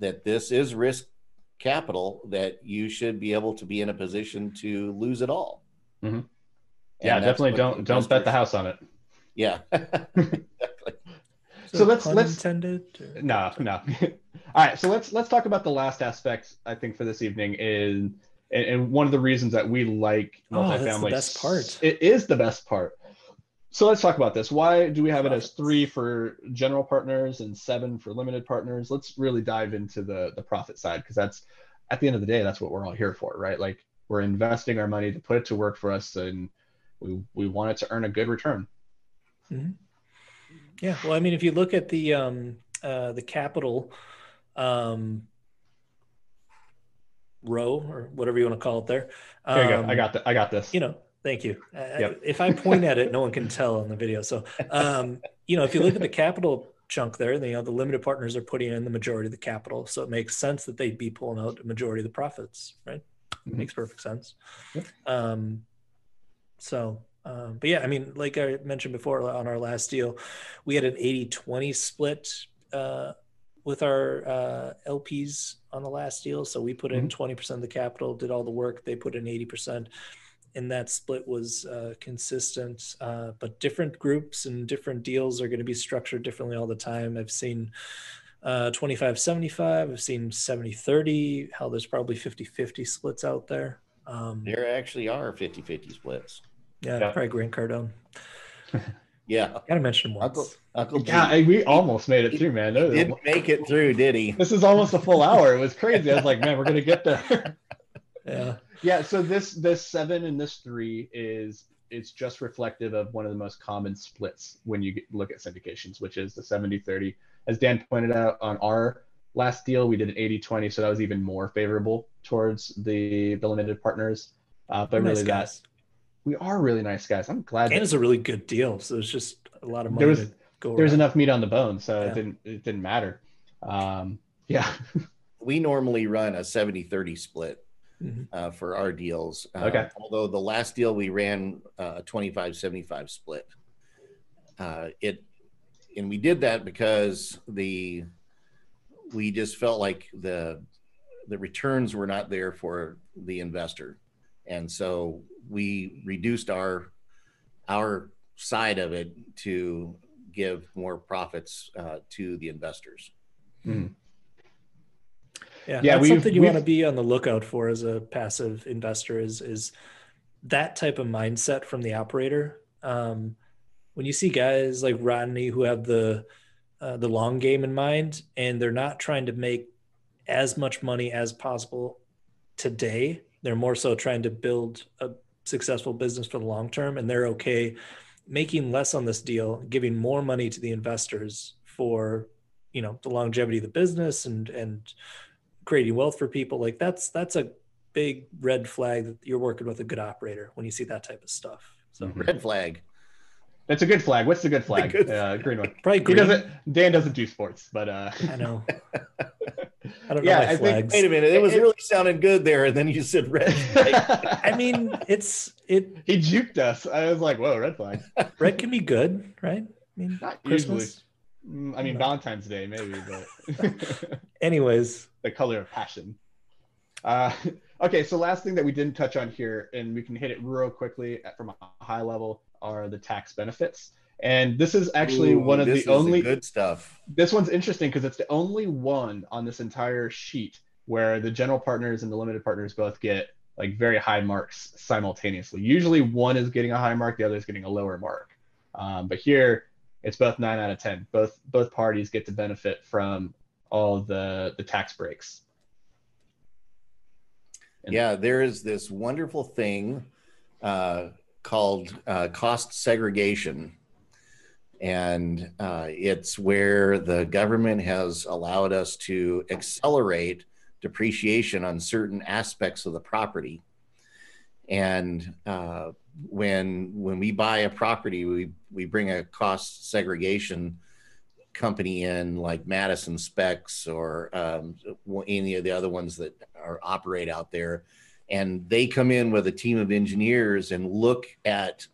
that this is risk capital that you should be able to be in a position to lose it all. Mhm. Yeah, that's definitely don't don't bet the house on it. Yeah. exactly. so let's- let's- intended. or- No, no. All right, so let's let's talk about the last aspect. I think for this evening is, and, and one of the reasons that we like Oh, multifamily. that's the best part. It is the best part. So let's talk about this. Why do we have it as three for general partners and seven for limited partners? Let's really dive into the the profit side because that's at the end of the day that's what we're all here for, right? Like we're investing our money to put it to work for us, and we we want it to earn a good return. Yeah, well, I mean, if you look at the um, uh, the capital um, row or whatever you want to call it, there. Here you go. um, I got the, I got this. You know, thank you. Uh, Yep. If I point at it, no one can tell on the video. So, um, you know, if you look at the capital chunk there, you know, the limited partners are putting in the majority of the capital, so it makes sense that they'd be pulling out a majority of the profits, right? Makes perfect sense. Yep. Um, so, um, but yeah, I mean, like I mentioned before on our last deal, we had an 80 20 split uh, with our uh, LPs on the last deal. So we put in 20% of the capital, did all the work, they put in 80%. And that split was uh, consistent, uh, but different groups and different deals are going to be structured differently all the time. I've seen uh, 25 75, I've seen 70 30, how there's probably 50 50 splits out there. Um, There actually are 50 50 splits. yeah, Yeah. probably Grant Cardone. Yeah. Gotta mention him once. Uncle, Uncle Yeah, I- we almost made it through, man. That was- didn't make it through, did he? This is almost a full hour. It was crazy. I was like, man, we're gonna get there. Yeah. yeah. So this this seven and this three is it's just reflective of one of the most common splits when you get, look at syndications, which is the 70-30. As Dan pointed out on our last deal, we did an 80-20, so that was even more favorable towards the the limited partners. Uh, but Nice really, that guys. we are really nice guys. I'm glad And that it's a really good deal. So there's just a lot of money There was- to go there's around. enough meat on the bone, so Yeah. it didn't it didn't matter. Um, yeah. We normally run a 70 30 split Mhm. uh, for our deals. Uh, Okay. Although the last deal we ran uh, a 25 75 split. Uh, it and we did that because the we just felt like the the returns were not there for the investor. And so we reduced our our side of it to give more profits uh, to the investors. Yeah, Yeah, that's something you want to be on the lookout for as a passive investor is is that type of mindset from the operator. Um, when you see guys like Rodney who have the uh, the long game in mind and they're not trying to make as much money as possible today, they're more so trying to build a successful business for the long term, and they're okay making less on this deal, giving more money to the investors for you know the longevity of the business and and creating wealth for people. Like that's that's a big red flag that you're working with a good operator when you see that type of stuff. So. Red flag That's a good flag. What's the good flag? good uh, green one. probably He doesn't. Dan doesn't do sports, but uh, i know i don't Yeah, know my I think- wait a minute it was It- really sounding good there and then you said red flag. i mean it's it he juked us. I was like, whoa, red flag. red can be good right i mean Not christmas Mm, I mean, No. Valentine's Day maybe, but anyways the color of passion. Uh, okay, so last thing that we didn't touch on here, and we can hit it real quickly at- from a high level, are the tax benefits. And this is actually Ooh, one of the only good stuff this one's interesting because it's the only one on this entire sheet where the general partners and the limited partners both get like very high marks simultaneously. Usually one is getting a high mark, the other is getting a lower mark. Um, but here it's both nine out of ten. Both both parties get to benefit from all the the tax breaks. And- yeah there is this wonderful thing uh, called uh, cost segregation. And uh, it's where the government has allowed us to accelerate depreciation on certain aspects of the property. And uh, when when we buy a property, we we bring a cost segregation company in, like Madison Specs or um, any of the other ones that are operate out there, and they come in with a team of engineers and look at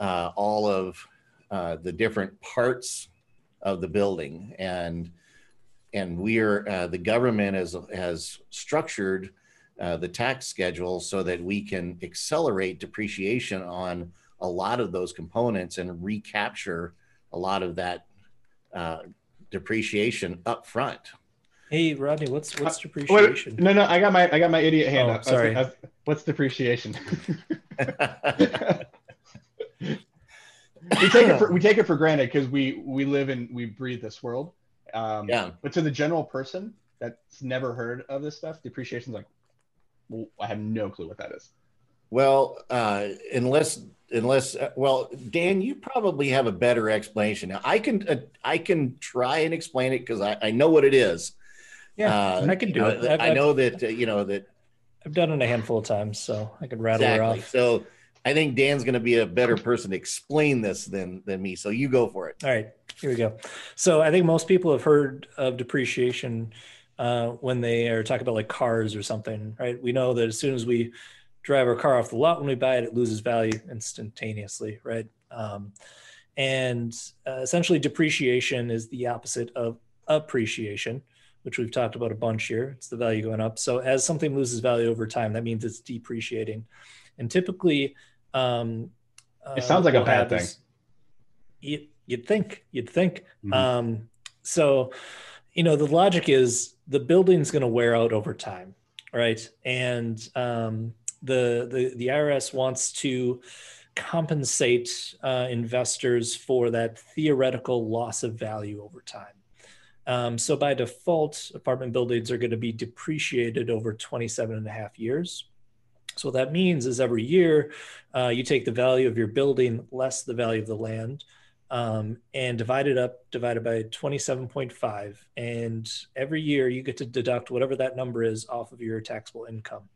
uh, all of uh, the different parts of the building and and we're uh, the government has has structured uh, the tax schedule so that we can accelerate depreciation on a lot of those components and recapture a lot of that uh, depreciation up front. Hey Rodney, what's what's depreciation? Wait, no, no, I got my I got my idiot hand Oh, up. I was- sorry. I was- what's depreciation? we take it for we take it for granted because we we live and we breathe this world. Um, yeah, But to the general person that's never heard of this stuff, depreciation's like, well, I have no clue what that is. well, uh, unless unless uh, well, Dan, you probably have a better explanation. Now, I can uh, I can try and explain it because I, I know what it is. Yeah, Uh, I can you do know, it. I've- I know that uh, you know that I've done it a handful of times, so I could rattle her exactly. off. So I think Dan's going to be a better person to explain this than than me. So you go for it. All right, here we go. So I think most people have heard of depreciation uh, when they are talking about like cars or something, right? We know that as soon as we drive our car off the lot when we buy it, it loses value instantaneously, right? Um, and uh, essentially, depreciation is the opposite of appreciation, which we've talked about a bunch here. It's the value going up. So as something loses value over time, that means it's depreciating. And typically, um, It sounds like a what bad thing. You, you'd think, you'd think. Mhm. Um, so, you know, the logic is the building's going to wear out over time, right? And um, the, the the IRS wants to compensate uh, investors for that theoretical loss of value over time. Um, so by default, apartment buildings are going to be depreciated over 27 and a half years. So what that means is every year uh, you take the value of your building less the value of the land um, and divide it up, divided by 27.5. And every year you get to deduct whatever that number is off of your taxable income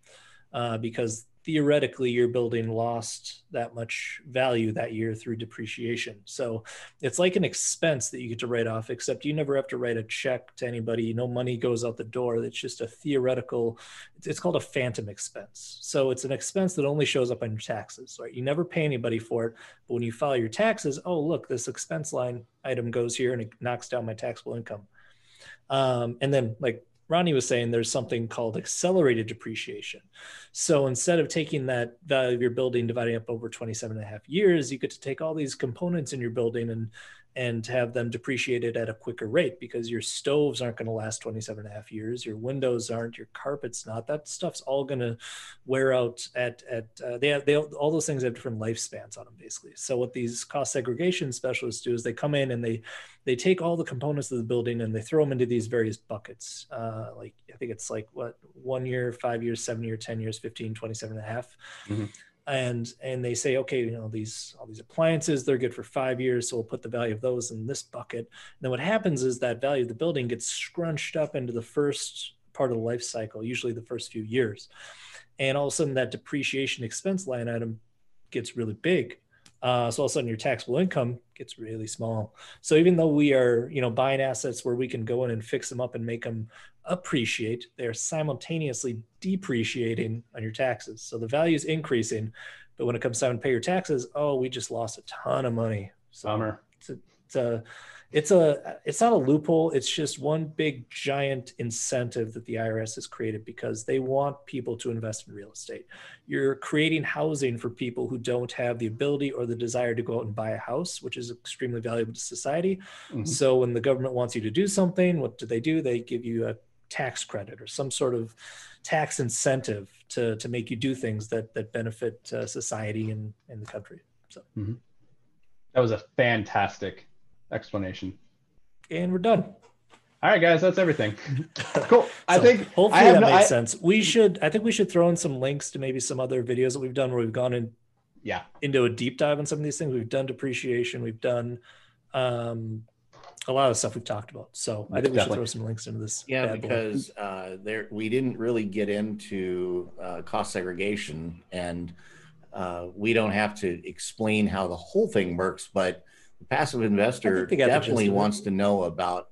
uh, because theoretically your building lost that much value that year through depreciation. So it's like an expense that you get to write off, except you never have to write a check to anybody. No money goes out the door. It's just a theoretical, it's, called a phantom expense. So it's an expense that only shows up on your taxes, right? You never pay anybody for it. But when you file your taxes, oh, look, this expense line item goes here and it knocks down my taxable income. Um, and then, like Rodney was saying, there's something called accelerated depreciation. So instead of taking that value of your building, dividing up over 27 and a half years, you get to take all these components in your building and and have them depreciated at a quicker rate because your stoves aren't going to last 27 and a half years your windows aren't your carpets not. That stuff's all going to wear out at at uh, they have they all those things have different lifespans on them basically. So what these cost segregation specialists do is they come in and they they take all the components of the building and they throw them into these various buckets. Uh, like i think it's like what one year five years seven year 10 years 15 27 and a half. Mhm. And and they say okay you know these all these appliances they're good for five years so we'll put the value of those in this bucket. And then what happens is that value of the building gets scrunched up into the first part of the life cycle usually the first few years. And all of a sudden that depreciation expense line item gets really big uh, so all of a sudden your taxable income gets really small. So even though we are you know buying assets where we can go in and fix them up and make them appreciate they're simultaneously depreciating on your taxes. So the value is increasing but when it comes time to pay your taxes oh we just lost a ton of money. So Bummer. it's a it's a it's a it's not a loophole. It's just one big giant incentive that the irs has created because they want people to invest in real estate. You're creating housing for people who don't have the ability or the desire to go out and buy a house which is extremely valuable to society. Mhm. so when the government wants you to do something what do they do? They give you a tax credit or some sort of tax incentive to to make you do things that that benefit uh, society and, and the country. So. That was a fantastic explanation. and we're done All right, guys, that's everything. Cool. I think hopefully I have that no- makes I- sense. We should, I think we should throw in some links to maybe some other videos that we've done where we've gone in Yeah. into a deep dive on some of these things. We've done depreciation. We've done um, a lot of stuff we've talked about. So I think we should throw some links into this. Yeah, because uh, there we didn't really get into uh, cost segregation, and uh, we don't have to explain how the whole thing works. But the passive investor they got the gist definitely wants to know about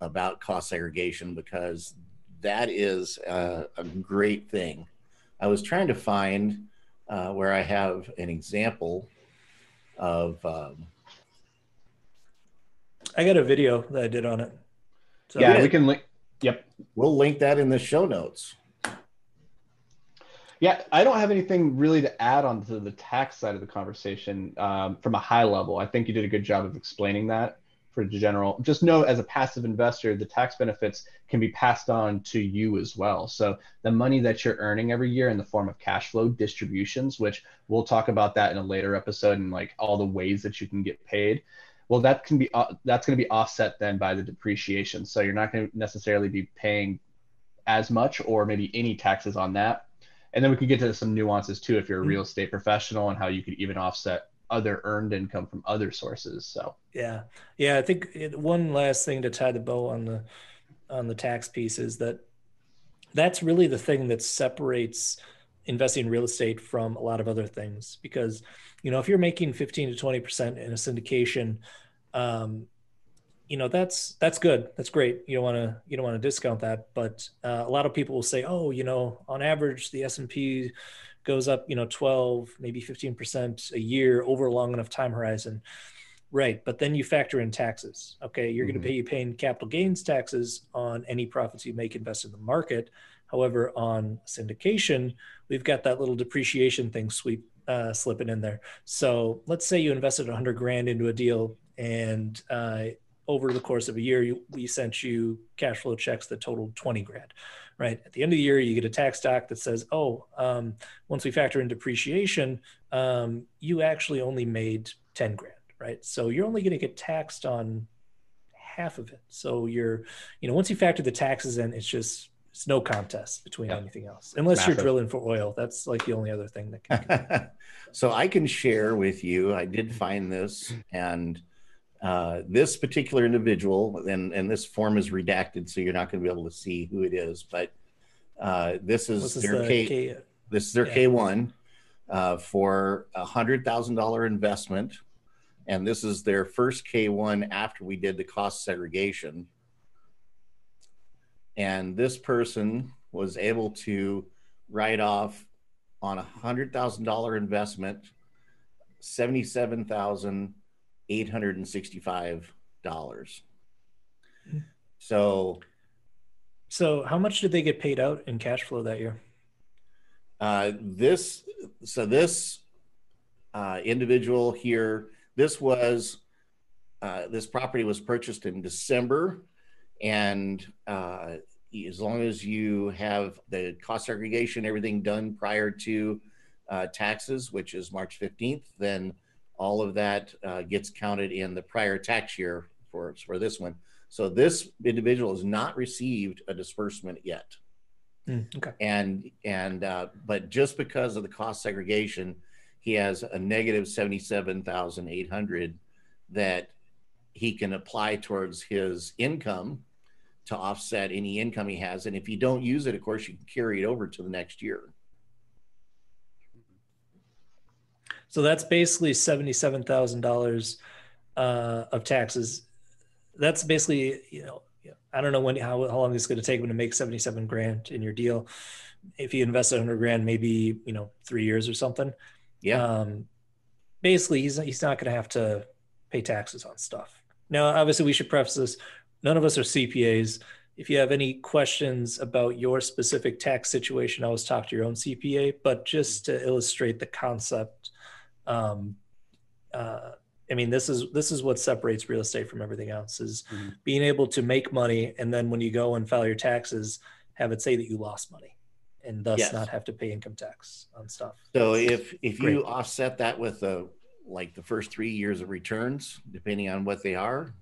about cost segregation because that is uh, a great thing. I was trying to find uh, where I have an example of. Um, I got a video that I did on it. So yeah, we can link. Yep. we'll link that in the show notes. Yeah, I don't have anything really to add on to the tax side of the conversation um, from a high level. I think you did a good job of explaining that for general. Just know as a passive investor, the tax benefits can be passed on to you as well. So the money that you're earning every year in the form of cash flow distributions, which we'll talk about that in a later episode and like all the ways that you can get paid. Well, that can be uh, that's going to be offset then by the depreciation. So you're not going to necessarily be paying as much or maybe any taxes on that and then we could get to some nuances too if you're a real estate professional and how you could even offset other earned income from other sources so Yeah, yeah. I think it, one last thing to tie the bow on the on the tax piece is that that's really the thing that separates investing in real estate from a lot of other things. Because you know, if you're making 15 to 20 percent in a syndication, um, you know that's that's good. That's great. You don't want to you don't want to discount that. But uh, a lot of people will say, oh, you know, on average the S and P goes up, you know, 12, maybe 15 percent a year over a long enough time horizon. Right, but then you factor in taxes. Okay, you're Mhm. going to pay paying capital gains taxes on any profits you make invest in the market. However, on syndication, we've got that little depreciation thing sweep uh, slipping in there. So let's say you invested 100 grand into a deal, and uh, over the course of a year, you, we sent you cash flow checks that totaled 20 grand. Right at the end of the year, you get a tax doc that says, "Oh, um, once we factor in depreciation, um, you actually only made 10 grand." Right, so you're only going to get taxed on half of it. So you're, you know, once you factor the taxes in, it's just it's no contest between Yeah. anything else, unless you're drilling for oil. That's like the only other thing that can. so I can share with you. I did find this, and uh, this particular individual, and and this form is redacted, so you're not going to be able to see who it is. But uh, this is this, their the K, K- this is their yeah. K one uh, for a hundred thousand dollar investment, and this is their first K one after we did the cost segregation. And this person was able to write off on a hundred thousand dollar investment, seventy-seven thousand eight hundred and sixty-five dollars. Hmm. So So how much did they get paid out in cash flow that year? uh, this, so this uh, individual here, this was uh, this property was purchased in December, and uh, as long as you have the cost segregation, everything done prior to uh, taxes, which is March 15th, then all of that uh, gets counted in the prior tax year for, for this one. So this individual has not received a disbursement yet Hmm, okay. and and uh, but just because of the cost segregation, he has a negative seventy seven thousand eight hundred that he can apply towards his income to offset any income he has. And if you don't use it, of course, you can carry it over to the next year. So that's basically seventy-seven thousand dollars uh, of taxes. That's basically, you know, I don't know when how, how long it's going to take him to make seventy-seven grand in your deal. If you invest a hundred grand, maybe you know three years or something. Yeah. Um, basically, he's he's not going to have to pay taxes on stuff. Now, obviously, we should preface this: none of us are CPAs. If you have any questions about your specific tax situation, always talk to your own CPA. But just to illustrate the concept, um, uh, I mean, this is this is what separates real estate from everything else: is Mhm. being able to make money, and then when you go and file your taxes, have it say that you lost money, and thus Yes. not have to pay income tax on stuff. So if if Great. you offset that with the like the first three years of returns, depending on what they are,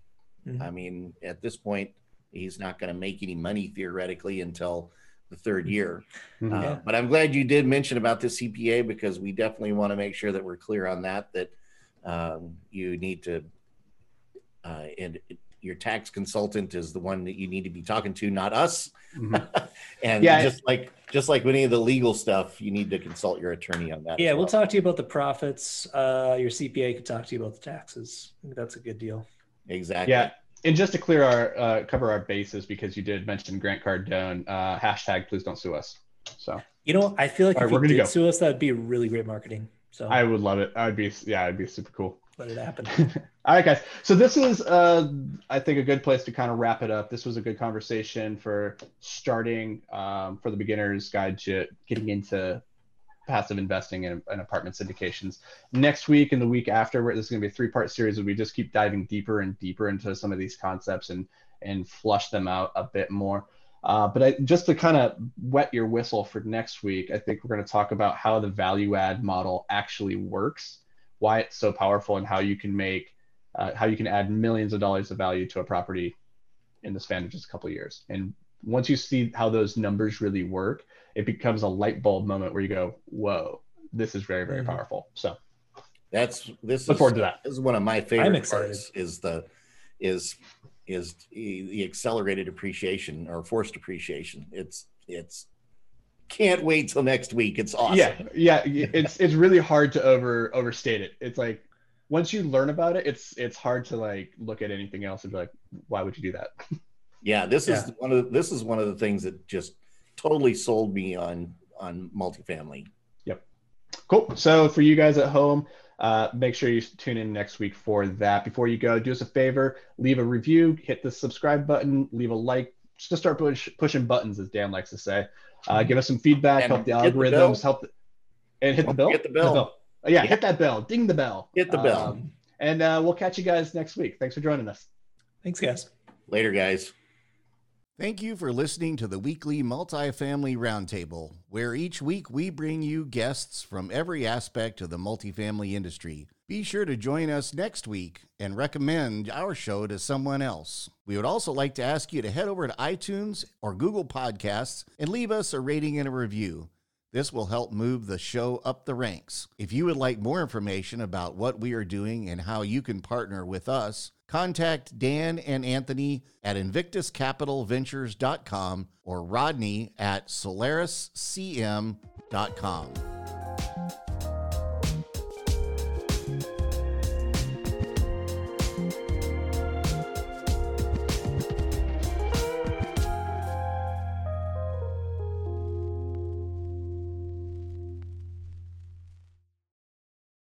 Mhm. I mean, at this point, he's not going to make any money theoretically until the third year. Mhm. Uh, But I'm glad you did mention about the CPA because we definitely want to make sure that we're clear on that. That um, you need to, uh, and your tax consultant is the one that you need to be talking to, not us. Mhm. and Yeah. just like just like with any of the legal stuff, you need to consult your attorney on that. Yeah, as we'll well. talk to you about the profits. Uh, your CPA could talk to you about the taxes. That's a good deal. Exactly. Yeah, and just to clear our uh, cover our bases because you did mention Grant Cardone. Uh, hashtag please don't sue us. So You know, I feel like All right, if we're you did go. sue us, that'd be really great marketing. So I would love it. I'd be yeah, it'd be super cool. let it happen. All right, guys. So this is, uh, I think, a good place to kind of wrap it up. This was a good conversation for starting um, for the beginners guide to getting into passive investing and, apartment syndications. Next week and the week after, is going to be a three-part series where we just keep diving deeper and deeper into some of these concepts and and flush them out a bit more. Uh, but I, just to kind of wet your whistle for next week, I think we're going to talk about how the value add model actually works, why it's so powerful, and how you can make uh, how you can add millions of dollars of value to a property in the span of just a couple years. And once you see how those numbers really work, it becomes a light bulb moment where you go, "Whoa, this is very, very Mhm. powerful." So That's this look is forward to that. This is one of my favorite parts. Is the is is the accelerated appreciation or forced appreciation. It's it's can't wait till next week. It's awesome. Yeah, yeah, it's it's really hard to over overstate it. It's like once you learn about it, it's it's hard to like look at anything else and be like, "Why would you do that?" Yeah, this Yeah. is one of this is one of the things that just totally sold me on on multifamily. Yep. Cool. So for you guys at home, uh, make sure you tune in next week for that. Before you go, do us a favor, leave a review, hit the subscribe button, leave a like, just start push, pushing buttons, as Dan likes to say. Uh, give us some feedback, And help the hit the algorithms, help, the, and hit the Don't bell. forget the bell. Oh, yeah, hit that bell, ding the bell. Hit the bell. Um, and uh, we'll catch you guys next week. Thanks for joining us. Thanks, guys. Later, guys. Thank you for listening to the weekly Multifamily Roundtable, where each week we bring you guests from every aspect of the multifamily industry. Be sure to join us next week and recommend our show to someone else. We would also like to ask you to head over to iTunes or Google Podcasts and leave us a rating and a review. This will help move the show up the ranks. If you would like more information about what we are doing and how you can partner with us, contact Dan and Anthony at invictuscapitalventures.com or Rodney at solariscm.com.